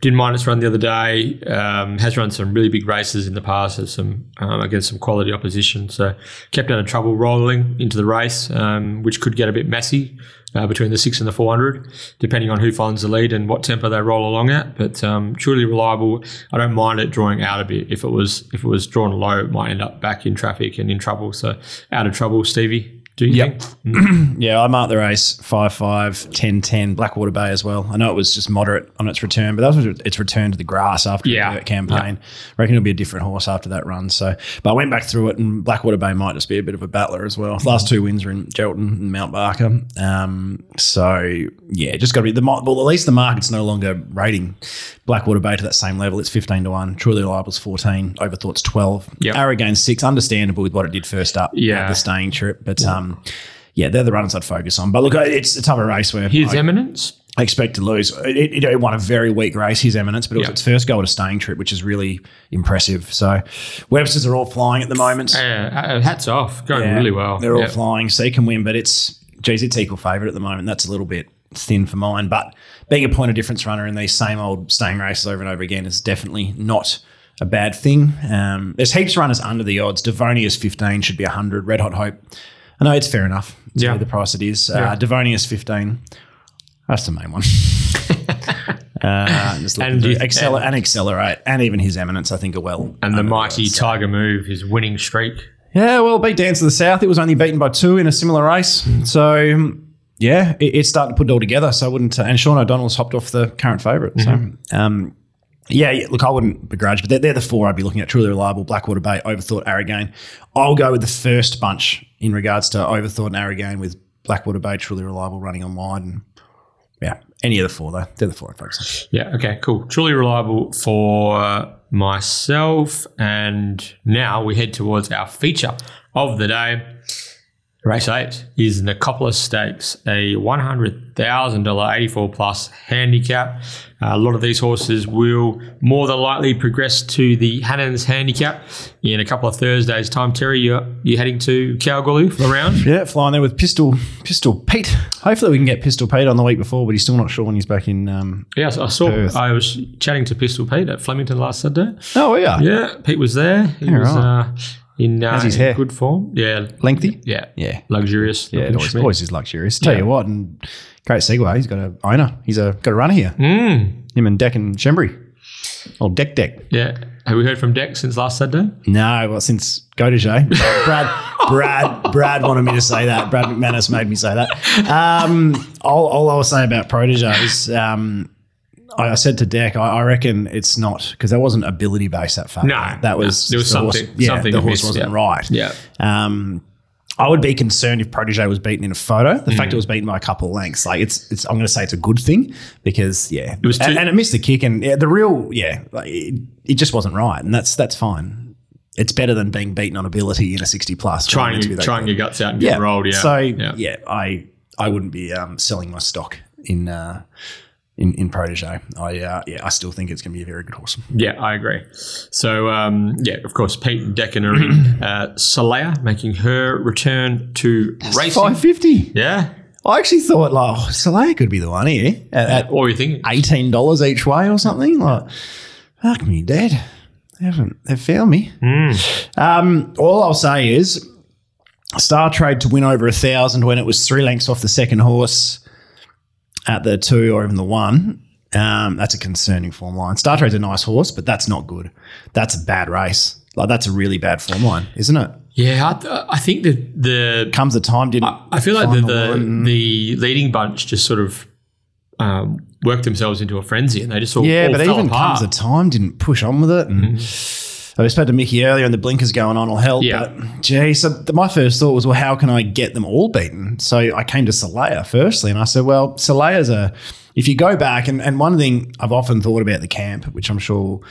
Didn't mind its run the other day. Um, has run some really big races in the past, has some um, against some quality opposition. So kept out of trouble rolling into the race, um, which could get a bit messy uh, between the six and the four hundred, depending on who finds the lead and what tempo they roll along at. But um, truly reliable. I don't mind it drawing out a bit. If it was if it was drawn low, it might end up back in traffic and in trouble. So out of trouble, Stevie. Do you Yep. think? [CLEARS THROAT] Yeah, I marked the race 5 5, 10 10, Blackwater Bay as well. I know it was just moderate on its return, but that was its return to the grass after Yeah. the campaign. reckon it'll be a different horse after that run. So, but I went back through it, and Blackwater Bay might just be a bit of a battler as well. Last two wins were in Geraldton and Mount Barker. Um, so, yeah, just got to be the well. At least the market's no longer rating Blackwater Bay to that same level. It's 15 to 1. Truly Reliable's 14. Overthought's 12. Yep. Arrogane's 6. Understandable with what it did first up. Yeah. at the staying trip. But, um, yeah, they're the runners I'd focus on. But look, it's a type of race where His I, eminence. I expect to lose. It, it, it won a very weak race, his eminence, but it was its first goal at a staying trip, which is really impressive. So Websters are all flying at the moment. Uh, uh, hats off, going Yeah, really well. They're all Yeah. flying. So you can win, but it's, geez, it's equal favourite at the moment. That's a little bit thin for mine. But being a point of difference runner in these same old staying races over and over again is definitely not a bad thing. Um, there's heaps of runners under the odds. Devonia's 15 should be 100. Red Hot Hope. I know it's fair enough. It's Yeah. the price it is. Yeah. Uh, Devonia's 15. That's the main one. [LAUGHS] uh, And you- Acceler- and accelerate, and even his eminence, I think, are well. And the mighty odds. Tiger Move, his winning streak. Yeah, well, beat Dance of the South. It was only beaten by two in a similar race. So, yeah, it, it's starting to put it all together. So I wouldn't. Uh, and Sean O'Donnell's hopped off the current favorite So, um, yeah, yeah, look, I wouldn't begrudge, but they're, they're the four I'd be looking at. Truly Reliable, Blackwater Bay, Overthought, Arrogane. I'll go with the first bunch in regards to Overthought and Arrogane with Blackwater Bay, Truly Reliable running on wide. And yeah, any of the four, though. They're the four I'd focus Yeah, okay, cool. Truly reliable for myself. And now we head towards our feature of the day. Race 8 is Nicopolis Stakes, a $100,000 84 plus handicap. Uh, a lot of these horses will more than likely progress to the Hannan's handicap in a couple of Thursdays' time. Terry, you're, you're heading to Kalgoorlie for the round? Yeah, flying there with Pistol Pistol Pete. Hopefully we can get Pistol Pete on the week before, but he's still not sure when he's back in. Um, Yes, I saw. Perth. I was chatting to Pistol Pete at Flemington last Saturday. oh, yeah. Yeah, Pete was there. He Yeah, was right. uh, in, uh, How's his in hair? good form. Yeah, Lengthy? yeah, Yeah. luxurious. Yeah, it always, schmick. always is luxurious. Tell Yeah. you what, and great segue. He's got a owner. He's a got a runner here. Mm, Him and Deck and Shembry. Oh, Deck Deck. yeah. Have we heard from Deck since last Saturday? No, well, since Go to Jay. Brad, Brad, Brad wanted me to say that. Brad McManus made me say that. Um, all, all I was saying about Protege is um, I, I said to Deck, I, I reckon it's not because that wasn't ability based that far. No, that was no. There was the horse- something- yeah, something the horse missed, wasn't yeah. right. Yeah. Um, I would be concerned if Protege was beaten in a photo. The Mm. fact it was beaten by a couple of lengths, like it's, it's. I'm going to say it's a good thing because yeah, it was and, too- and it missed the kick, and yeah, the real yeah, like, it, it just wasn't right, and that's that's fine. It's better than being beaten on ability in a 60 plus. Trying, to be your, trying your guts out and get rolled. Yeah. So yeah. I I wouldn't be um, selling my stock in uh, in in Protege. I uh, yeah, I still think it's going to be a very good horse. Yeah, I agree. So, um, yeah, of course, Pete and Deck are in. uh, Soleil making her return to racing. 550. Yeah. I actually thought like oh, Soleil could be the one here at, at What were you thinking? eighteen dollars each way or something. Like, fuck me, dead. They haven't. They've found me. Mm. Um, all I'll say is Star Trade to win over a thousand when it was three lengths off the second horse at the two or even the one. Um, that's a concerning form line. Star Trade's a nice horse, but that's not good. That's a bad race. Like that's a really bad form line, isn't it? Yeah, I, th- I think that the Comes the time didn't. I feel like the the, the leading bunch just sort of um, worked themselves into a frenzy, and they just all yeah, all but even apart. comes the time didn't push on with it. And I spoke to Mickey earlier, and the blinkers going on will help. Yeah. But gee, so my first thought was, well, how can I get them all beaten? So I came to Soleil firstly, and I said, well, Soleil's a. If you go back, and, and one thing I've often thought about the camp, which I'm sure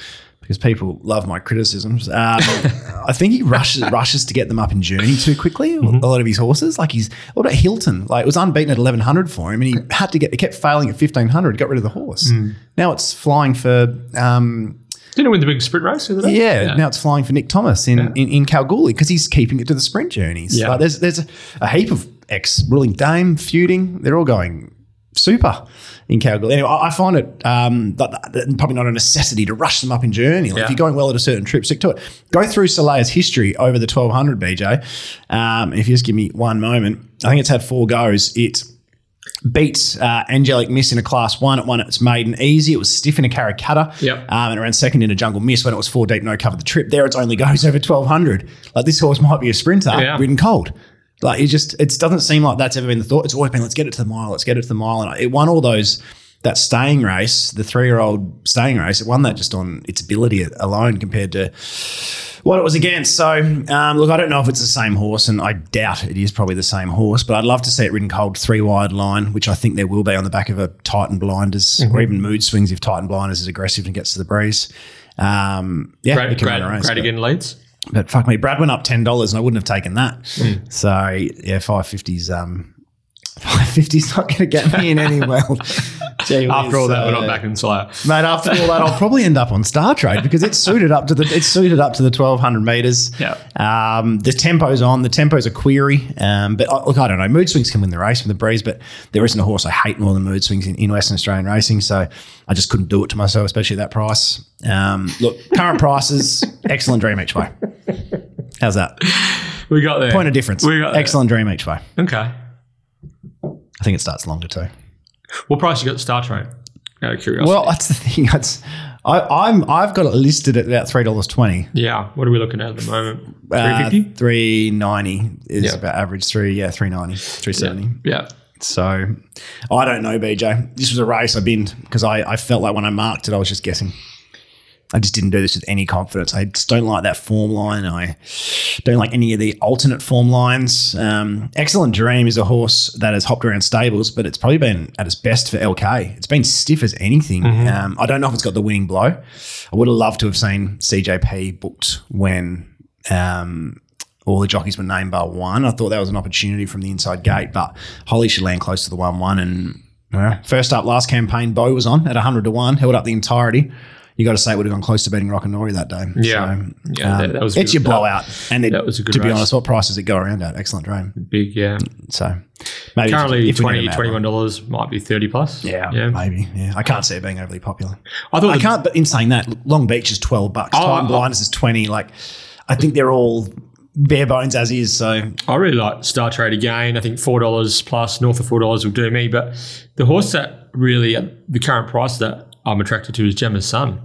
because people love my criticisms, um, [LAUGHS] I think he rushes rushes to get them up in journey too quickly. A lot of his horses, like he's what about Hilton? Like it was unbeaten at 1100 for him, and he had to get. He kept failing at 1500. Got rid of the horse. Now it's flying for. Um, Didn't win the big sprint race the day? yeah, now it's flying for Nick Thomas in, in, in Kalgoorlie because he's keeping it to the sprint journeys. Yeah. Like there's there's a, a heap of ex ruling Dame feuding. They're all going super in Kalgoorlie. Anyway, I I find it um, probably not a necessity to rush them up in journey. Like Yeah. If you're going well at a certain trip, stick to it. Go through Soleil's history over the 1200 BJ. Um, if you just give me one moment, I think it's had four goes. It beat uh, Angelic Miss in a class one. It won its maiden easy. It was stiff in a Karrakatta. Yep. Um, and it ran second in a Jungle Miss when it was four deep, no cover the trip. There, it only goes over 1200. Like this horse might be a sprinter, Yeah. ridden cold. Like it just, it doesn't seem like that's ever been the thought. It's always been, let's get it to the mile, let's get it to the mile. And it won all those, that staying race, the three year old staying race, it won that just on its ability alone compared to what it was against. So, um, look, I don't know if it's the same horse, and I doubt it is probably the same horse, but I'd love to see it ridden cold three wide line, which I think there will be on the back of a Titan Blinders Mm-hmm. or even mood swings if Titan Blinders is aggressive and gets to the breeze. Um, yeah, Great, it can great, run race, great but- again leads. but fuck me, Brad went up ten dollars, and I wouldn't have taken that. Hmm. So yeah, five fifties. Um, five fifties not going to get me in any [LAUGHS] world. Gee After all whiz, that, we're uh, not back in Slayer. Mate, after all that, I'll probably end up on Star Trade because it's suited up to the it's suited up to the twelve hundred meters. Yeah. Um, the tempo's on. The tempo's a query. Um, but uh, look, I don't know. Mood swings can win the race with the breeze, but there isn't a horse I hate more than mood swings in, in Western Australian racing. So I just couldn't do it to myself, especially at that price. Um, look, current prices, [LAUGHS] excellent dream each way. How's that? We got there. Point of difference. We got there. excellent dream each way. Okay. I think it starts longer too. What price you got the Star Trade? Out of curiosity. Well, that's the thing. That's I, I'm I've got it listed at about three dollars twenty. yeah. What are we looking at at the moment? Uh, 350? 390 is Yeah. about average three, yeah, 390, 370. yeah. So I don't know, BJ. This was a race I binned because I, I felt like when I marked it, I was just guessing. I just didn't do this with any confidence. I just don't like that form line. I don't like any of the alternate form lines. Um, Excellent Dream is a horse that has hopped around stables, but it's probably been at its best for LK. It's been stiff as anything. Um, I don't know if it's got the winning blow. I would have loved to have seen CJP booked when um, all the jockeys were named bar one. I thought that was an opportunity from the inside gate, but Holly should land close to the 1 1. And first up, last campaign, Bo was on at 100 to 1, held up the entirety. You got to say it would have gone close to beating Rockanori that day. Yeah. So, Yeah, that- um, that was it's good- your blowout. And it, that was a good to be honest, what price does it go around at? Excellent dream. Big, yeah. So maybe Currently, if need 20 a $21 might be 30 plus. Yeah, Yeah. maybe. Yeah, I can't see it being overly popular. I thought I can't. But in saying that, Long Beach is twelve bucks. Oh, Titan Blinders is twenty. Like, I think they're all bare bones as is. So I really like Star Trade again. I think four dollars plus north of four dollars will do me. But the horse that really at the current price that I'm attracted to is Gemma's Son,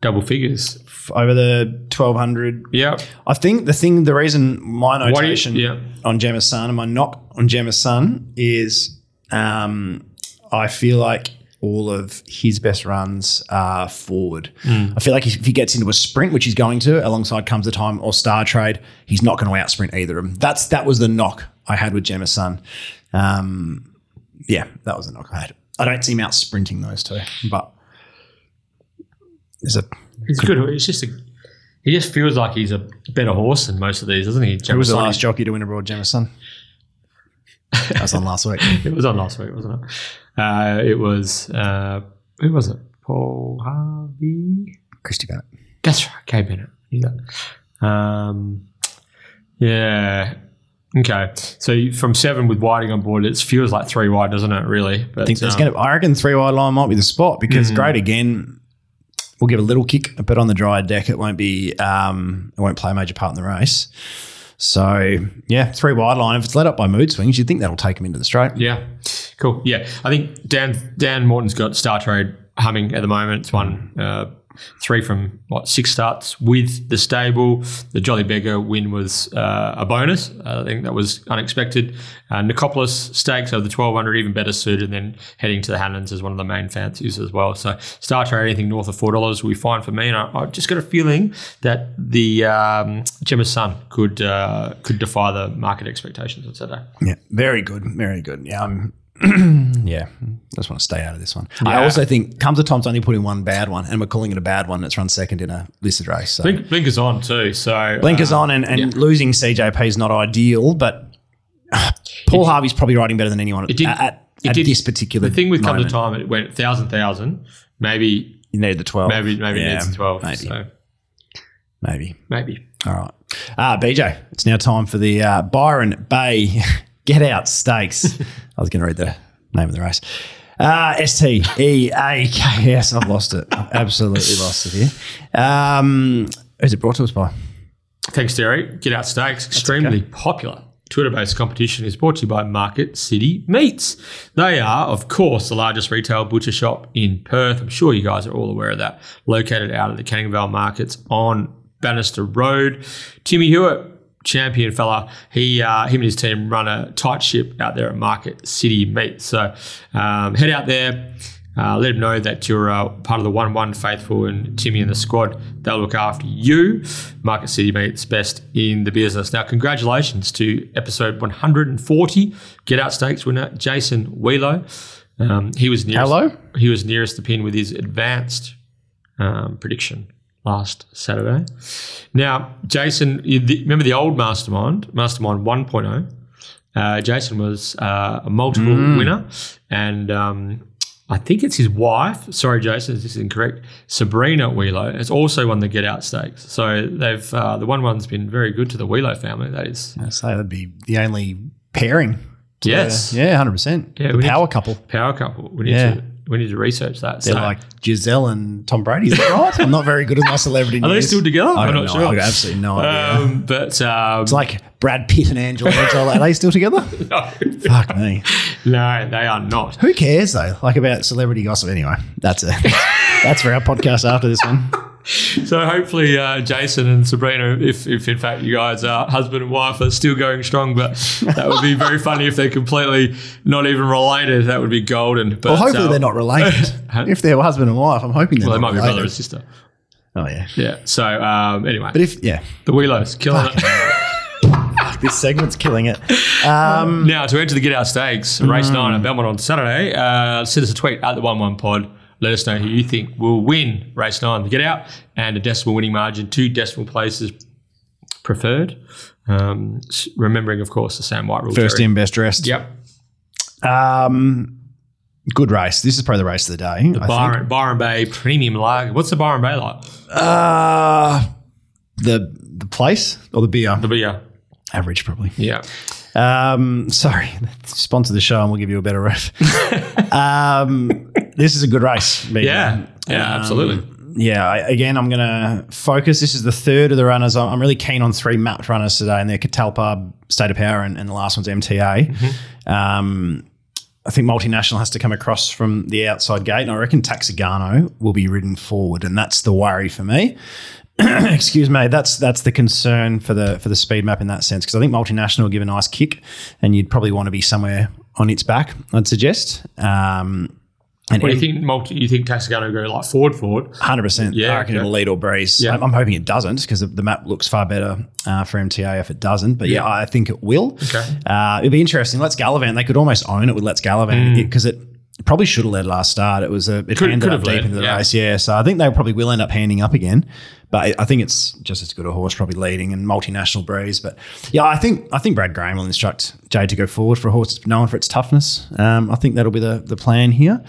double figures. f- over the twelve hundred, Yeah, I think the thing, the reason my do you- notation yeah. on Gemma's Son and my knock on Gemma's Son is, um, I feel like all of his best runs are forward. Hmm. I feel like if he gets into a sprint, which he's going to, alongside Comes the Time or Star Trade, he's not going to outsprint either of them. That's that was the knock I had with Gemma's Son. Um, yeah, that was the knock I had. I don't see him out sprinting those two, but there's a he's good. It's just a, he just feels like he's a better horse than most of these, doesn't he? who was the last jockey to win a Broad Gemma's That was on last week. [LAUGHS] It was on last week, wasn't it? Uh, it was uh, who was it? Paul Harvey. Christy Bennett. That's right, Kay Bennett. That. Um, yeah. Okay. So from seven with Whiting on board, it feels like three wide, doesn't it? Really? But I think there's um, going to. I reckon three wide line might be the spot because great again. We'll give a little kick, but on the dry deck, it won't be. Um, it won't play a major part in the race. So yeah, three wide line. If it's led up by mood swings, you'd think that'll take him into the straight. Yeah, cool. Yeah, I think Dan Dan Morton's got Star Trade humming at the moment. It's won uh, three from what six starts with the stable. The Jolly Beggar win was uh, a bonus. I think that was unexpected. Uh, Nicopolis Stakes over the twelve hundred even better suited. And then heading to the Hannans is one of the main fancies as well. So Star Trade anything north of four dollars will be fine for me. And I, I just got a feeling that the um, Gemma's Son could uh, could defy the market expectations on Saturday. Yeah, very good, very good. Yeah, I'm. [CLEARS THROAT] yeah, I just want to stay out of this one. I also think comes a time's only put in one bad one, and we're calling it a bad one. That's run second in a listed race. So. Blink, blinkers on too. So Blinkers uh, on, and, and yeah. losing CJP is not ideal, but [SIGHS] Paul Harvey's probably riding better than anyone It did- at, at, it at did- this particular. The thing with come to time, it went thousand thousand. Maybe you need the twelve. maybe maybe Yeah, it needs twelve. Maybe, So maybe. maybe. All right. Uh, BJ, it's now time for the uh, Byron Bay Get Out Stakes. [LAUGHS] I was going to read the name of the race. Uh, S T E A K S. I've lost it. I've absolutely lost it here. Um, who's it brought to us by? Thanks, Terry. Get Out Stakes, extremely popular. Twitter-based competition is brought to you by Market City Meats. They are, of course, the largest retail butcher shop in Perth. I'm sure you guys are all aware of that. Located out at the Canning Vale Markets on Bannister Road. Timmy Hewitt, champion fella, he uh, him and his team run a tight ship out there at Market City Meet. So um, head out there. Uh, let them know that you're uh, part of the 1 1 faithful and Timmy and the squad. They'll look after you. Market City Meats best in the business. Now, congratulations to episode 140 Get Out Stakes winner Jason Wheelo. Um, he was nearest, Hello? He was nearest the pin with his advanced um, prediction last Saturday. Now, Jason, you- the- remember the old Mastermind, Mastermind 1.0? Uh, Jason was uh, a multiple winner, and um, I think it's his wife. Sorry, Jason, this is incorrect. Sabrina Wheelo has also won the Get Out Stakes. So they've uh, the one one's been very good to the Wheelo family. That is, I say that'd be the only pairing. Yes. yeah, hundred percent. Yeah, the power couple. power couple. We need Yeah. to we need to research that. They're So- like Gisele and Tom Brady. Is that [LAUGHS] right? I'm not very good at my celebrity are they news. still together? I I'm don't know. sure. I've absolutely no idea. Um, but um, It's like Brad Pitt and Angela. [LAUGHS] Are they still together? [LAUGHS] no, Fuck me. no, they are not. Who cares though? Like about celebrity gossip. Anyway, that's it. that's for our podcast after this one. [LAUGHS] So hopefully, uh, Jason and Sabrina, if, if in fact you guys are husband and wife, are still going strong. But that would be very funny if they're completely not even related. That would be golden. But Well, hopefully uh, they're not related. [LAUGHS] If they're husband and wife, I'm hoping they're Well, they might be related. brother and sister. Oh yeah. Yeah. So um, anyway, But if yeah, the Wheelos killing [LAUGHS] it. this segment's killing it. Um, Now to enter the Get Out Stakes, race nine at Belmont on Saturday. Uh, send us a tweet at the one one pod. Let us know who you think will win race nine, the Get Out, and a decimal winning margin. Two decimal places preferred. Um, remembering, of course, the Sam White rule. first Jerry. in, best dressed. Yep. Um, good race. This is probably the race of the day. I think. Byron, Byron Bay Premium Lager. What's the Byron Bay like? Uh, the the place or the beer? The beer. Average probably. Yeah. Um, sorry, [LAUGHS] sponsor the show and we'll give you a better ref. [LAUGHS] um, this is a good race. Yeah. Yeah, Um, absolutely. Yeah, I, again, I'm going to focus. This is the third of the runners. I'm I'm really keen on three mapped runners today, and they're Catalpa, State of Power, and, and the last one's MTA. Um, I think multinational has to come across from the outside gate, and I reckon Taxigano will be ridden forward, and that's the worry for me. [CLEARS THROAT] Excuse me, that's that's the concern for the for the speed map in that sense because I think multinational will give a nice kick, and you'd probably want to be somewhere on its back. I'd suggest. Um, and What do you think? Multi, you think Taxigano go like forward, forward? Hundred percent. Yeah, I reckon okay. it'll lead or breeze. Yeah. I'm, I'm hoping it doesn't because the, the map looks far better uh, for MTA if it doesn't. But yeah, I think it will. Okay. Uh, it'd be interesting. Let's Gallivant. They could almost own it with Let's Gallivant because it probably should have led last start. It was a it Could- ended could up deep led, into the yeah. race. Yeah. So I think they probably will end up handing up again. But I- think it's just as good a horse probably leading and multinational breeze. But yeah, I think I think Brad Graham will instruct Jade to go forward for a horse that's known for its toughness. Um, I think that'll be the the plan here.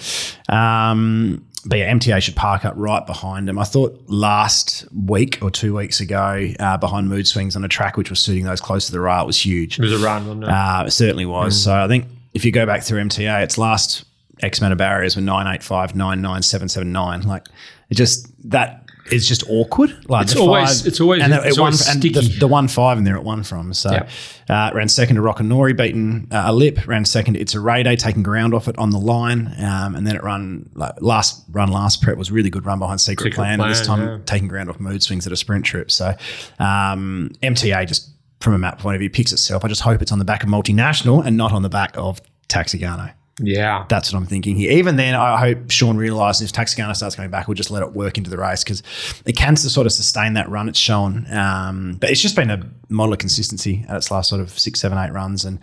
Um, but yeah, MTA should park up right behind him. I thought last week or two weeks ago, uh, behind Mood Swings on a track which was suiting those close to the rail, it was huge. It was a run, wasn't it? Uh, it certainly was. So I think if you go back through MTA, its last X amount of barriers were 985, 99779. Like it just that is just awkward. Like It's always- it's always- and, it's it won, always and the, the one five in there at one from. So Yeah. uh, ran second to Rockanori, beaten uh, a lip. Ran second to It's a Ray Day, taking ground off it on the line, um, and then it run like last run last prep was really good run behind Secret, Secret Plan. and this time yeah. taking ground off mood swings at a sprint trip. So um, MTA just from a map point of view picks itself. I just hope it's on the back of multinational and not on the back of Taxigano. Yeah. That's what I'm thinking here. Even then, I hope Sean realises if Taxigano starts coming back, we'll just let it work into the race because it can sort of sustain that run it's shown. Um, but it's just been a model of consistency at its last sort of six, seven, eight runs. And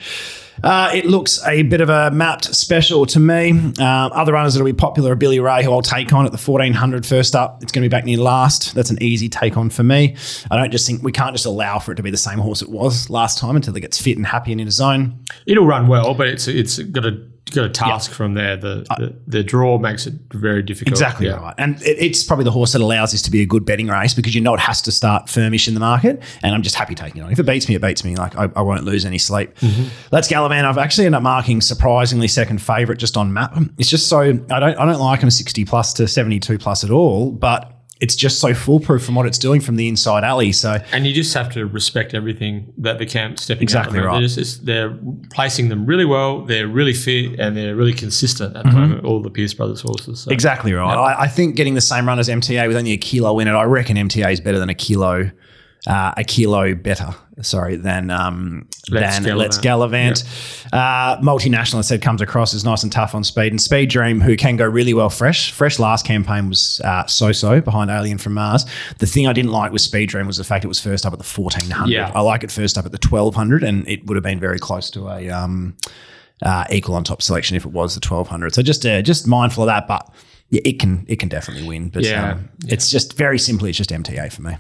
uh, it looks a bit of a mapped special to me. Um, other runners that'll be popular are Billy Ray, who I'll take on at the 1400 first up. It's going to be back near last. That's an easy take on for me. I don't just think we can't just allow for it to be the same horse it was last time until it gets fit and happy and in a zone. It'll run well, but it's it's got a got a task from there. The, the the draw makes it very difficult. Exactly Yeah. right. And it, it's probably the horse that allows this to be a good betting race because you know it has to start firmish in the market. And I'm just happy taking it on. If it beats me, it beats me. Like I, I won't lose any sleep. Mm-hmm. Let's Gallivant. I've actually ended up marking surprisingly second favourite just on map. It's just so I don't I don't like him 60 plus to 72 plus at all, but it's just so foolproof from what it's doing from the inside alley. So And you just have to respect everything that the camp's stepping Exactly out. right. They're, just, they're placing them really well. They're really fit and they're really consistent at Mm-hmm. moment. All the Pearce Brothers horses. So. Exactly right. I, I think getting the same run as MTA with only a kilo in it, I reckon MTA is better than a kilo, uh, a kilo better. Sorry, than um, Let's than Gallivant. Let's Gallivant. Uh, multinational, I said, comes across as nice and tough on speed, and Speed Dream, who can go really well fresh. Fresh last campaign was uh, so-so behind Alien from Mars. The thing I didn't like with Speed Dream was the fact it was first up at the fourteen hundred. Yeah. I like it first up at the twelve hundred, and it would have been very close to a. Um, uh, equal on top selection if it was the 1200. So just uh, just mindful of that, but yeah, it can it can definitely win. But Yeah. um, it's just very simply it's just MTA for me.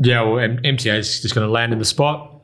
Yeah, well, M- MTA is just going to land in the spot,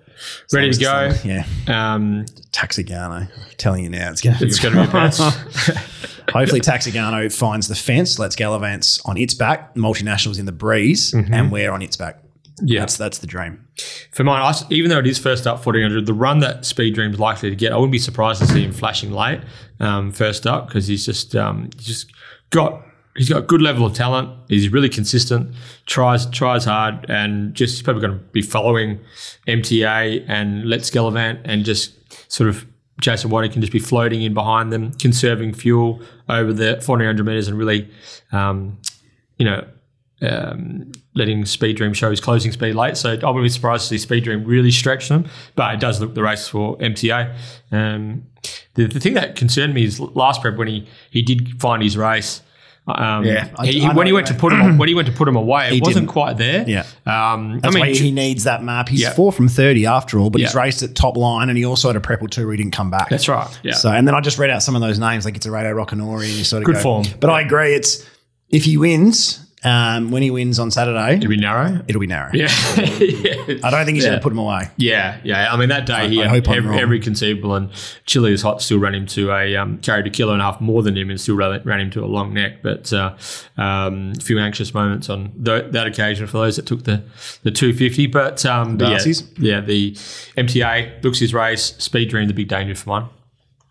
ready to go. Yeah, Um, Taxigano. I'm telling you now, it's going to it's going to be. [LAUGHS] Hopefully, Taxigano finds the fence, lets Gallivant's on its back, multinationals in the breeze, and we're on its back. Yeah. That's that's the dream. For mine, I even though it is first up 1400, the run that Speed Dream's likely to get, I wouldn't be surprised to see him flashing late um, first up because he's just um, he's just got he's got a good level of talent. He's really consistent, tries tries hard, and just he's probably going to be following MTA and Let's Gallivant and just sort of Jason White can just be floating in behind them, conserving fuel over the 400 meters and really, um, you know, um, letting Speed Dream show his closing speed late. So I wouldn't be surprised to see Speed Dream really stretch them, but it does look the race for MTA. Um, the, the thing that concerned me is last prep when he he did find his race. Um, Yeah, I- he- I when he went to put him [CLEARS THROAT] when he went to put him away, it He wasn't didn't. quite there. Yeah. um, I mean, why he needs that map. He's Yeah. four from 30 after all, but he's raced at top line and he also had a prep or two where he didn't come back. that's right. Yeah, So, and then I just read out some of those names, like it's a Radio Rockanori, and you sort of Good go- form. But I agree, it's if he wins, um, when he wins on Saturday, it'll be narrow. it'll be narrow. Yeah, yeah. I don't think he's Yeah. going to put him away. Yeah, yeah. I mean, that day he I had hope every, every conceivable, and Chile is hot. Still ran him to a um, carried a kilo and a half more than him, and still ran, ran him to a long neck. But uh, um, a few anxious moments on th- that occasion for those that took the the 250. But, um, but yeah, Darcy's? yeah, the MTA looks his race. Speed Dream, the big danger for mine.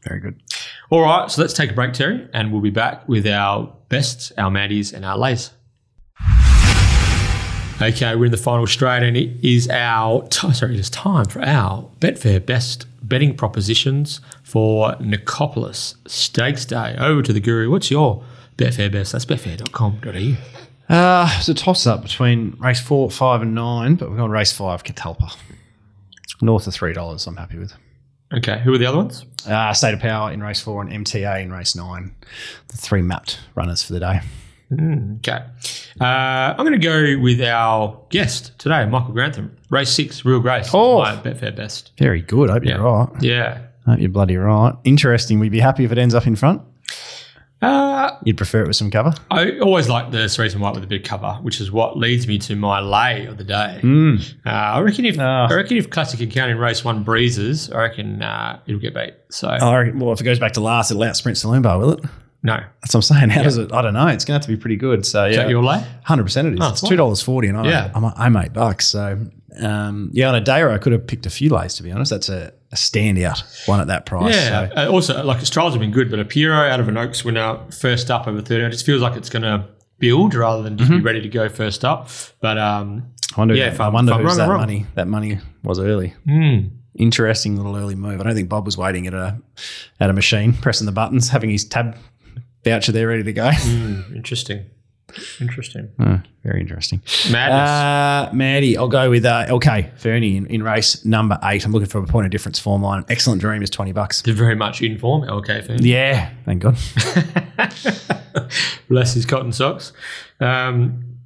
Very good. All right, so let's take a break, Terry, and we'll be back with our best, our maddies, and our lays. Okay, we're in the final straight, and it is our t- sorry, it is time for our Betfair best betting propositions for Nicopolis Stakes Day. Over to the Guru. What's your Betfair best? That's betfair.com.au. Uh, it's a toss up between race four, five, and nine, but we've gone race five, Catalpa. North of $3, I'm happy with. Okay, who are the other ones? Uh, State of Power in race four and MTA in race nine. The three mapped runners for the day. Okay, uh, I'm going to go with our guest today, Michael Grantham. Race six, Real Grace. Oh. my Betfair best. Very good. I hope Yeah. you're right. Yeah. I hope you're bloody right. Interesting. We'd be happy if it ends up in front. Uh, You'd prefer it with some cover? I always like the Cerise and White with a big cover, which is what leads me to my lay of the day. Uh, I reckon if Ah. I reckon if Classic Accounting Race One breezes, I reckon uh, it'll get beat. So Oh, well, if it goes back to last, it'll out sprint Saloon Bar, will it? No, That's what I'm saying. How does it? I don't know. It's going to have to be pretty good. So, is yeah. that your lay? Hundred percent, it is. Oh, it's two dollars forty, and I Yeah. I'm, I'm eight bucks. So um, yeah, on a day where I could have picked a few lays. To be honest, that's a, a standout one at that price. Yeah. So. Uh, also, like its trials have been good, but a Pierro out of an Oaks winner, first up over thirty, it just feels like it's going to build rather than just be ready to go first up. But um, I wonder, Yeah, yeah, if I wonder if who's wrong, that wrong. money. That money was early. hmm, Interesting little early move. I don't think Bob was waiting at a at a machine, pressing the buttons, having his tab voucher there ready to go. hmm, [LAUGHS] interesting, interesting. Oh, very interesting. Madness. Uh, Maddie, I'll go with uh, LK Fernie in, in race number eight. I'm looking for a point of difference form line. Excellent Dream is 20 bucks. They're very much in form. LK fan. Yeah, thank God. [LAUGHS] Bless his cotton socks. Um,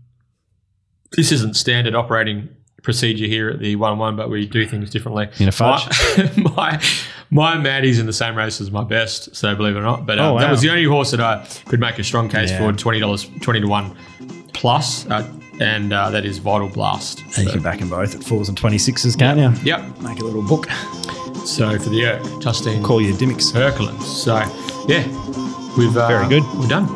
this isn't standard operating procedure here at the one one, but we do things differently. In a fudge? My, [LAUGHS] my my Maddie's in the same race as my best, so believe it or not. But um, Oh, wow. that was the only horse that I could make a strong case Yeah. for twenty dollars, twenty to one plus, uh, and uh, that is Vital Blast. And you can back them both at fours and 26s, can't you? yep. Make a little book. So for the Erk, Justine Call you Dimmicks. Hercules. So yeah, we've uh, Very good. We're done.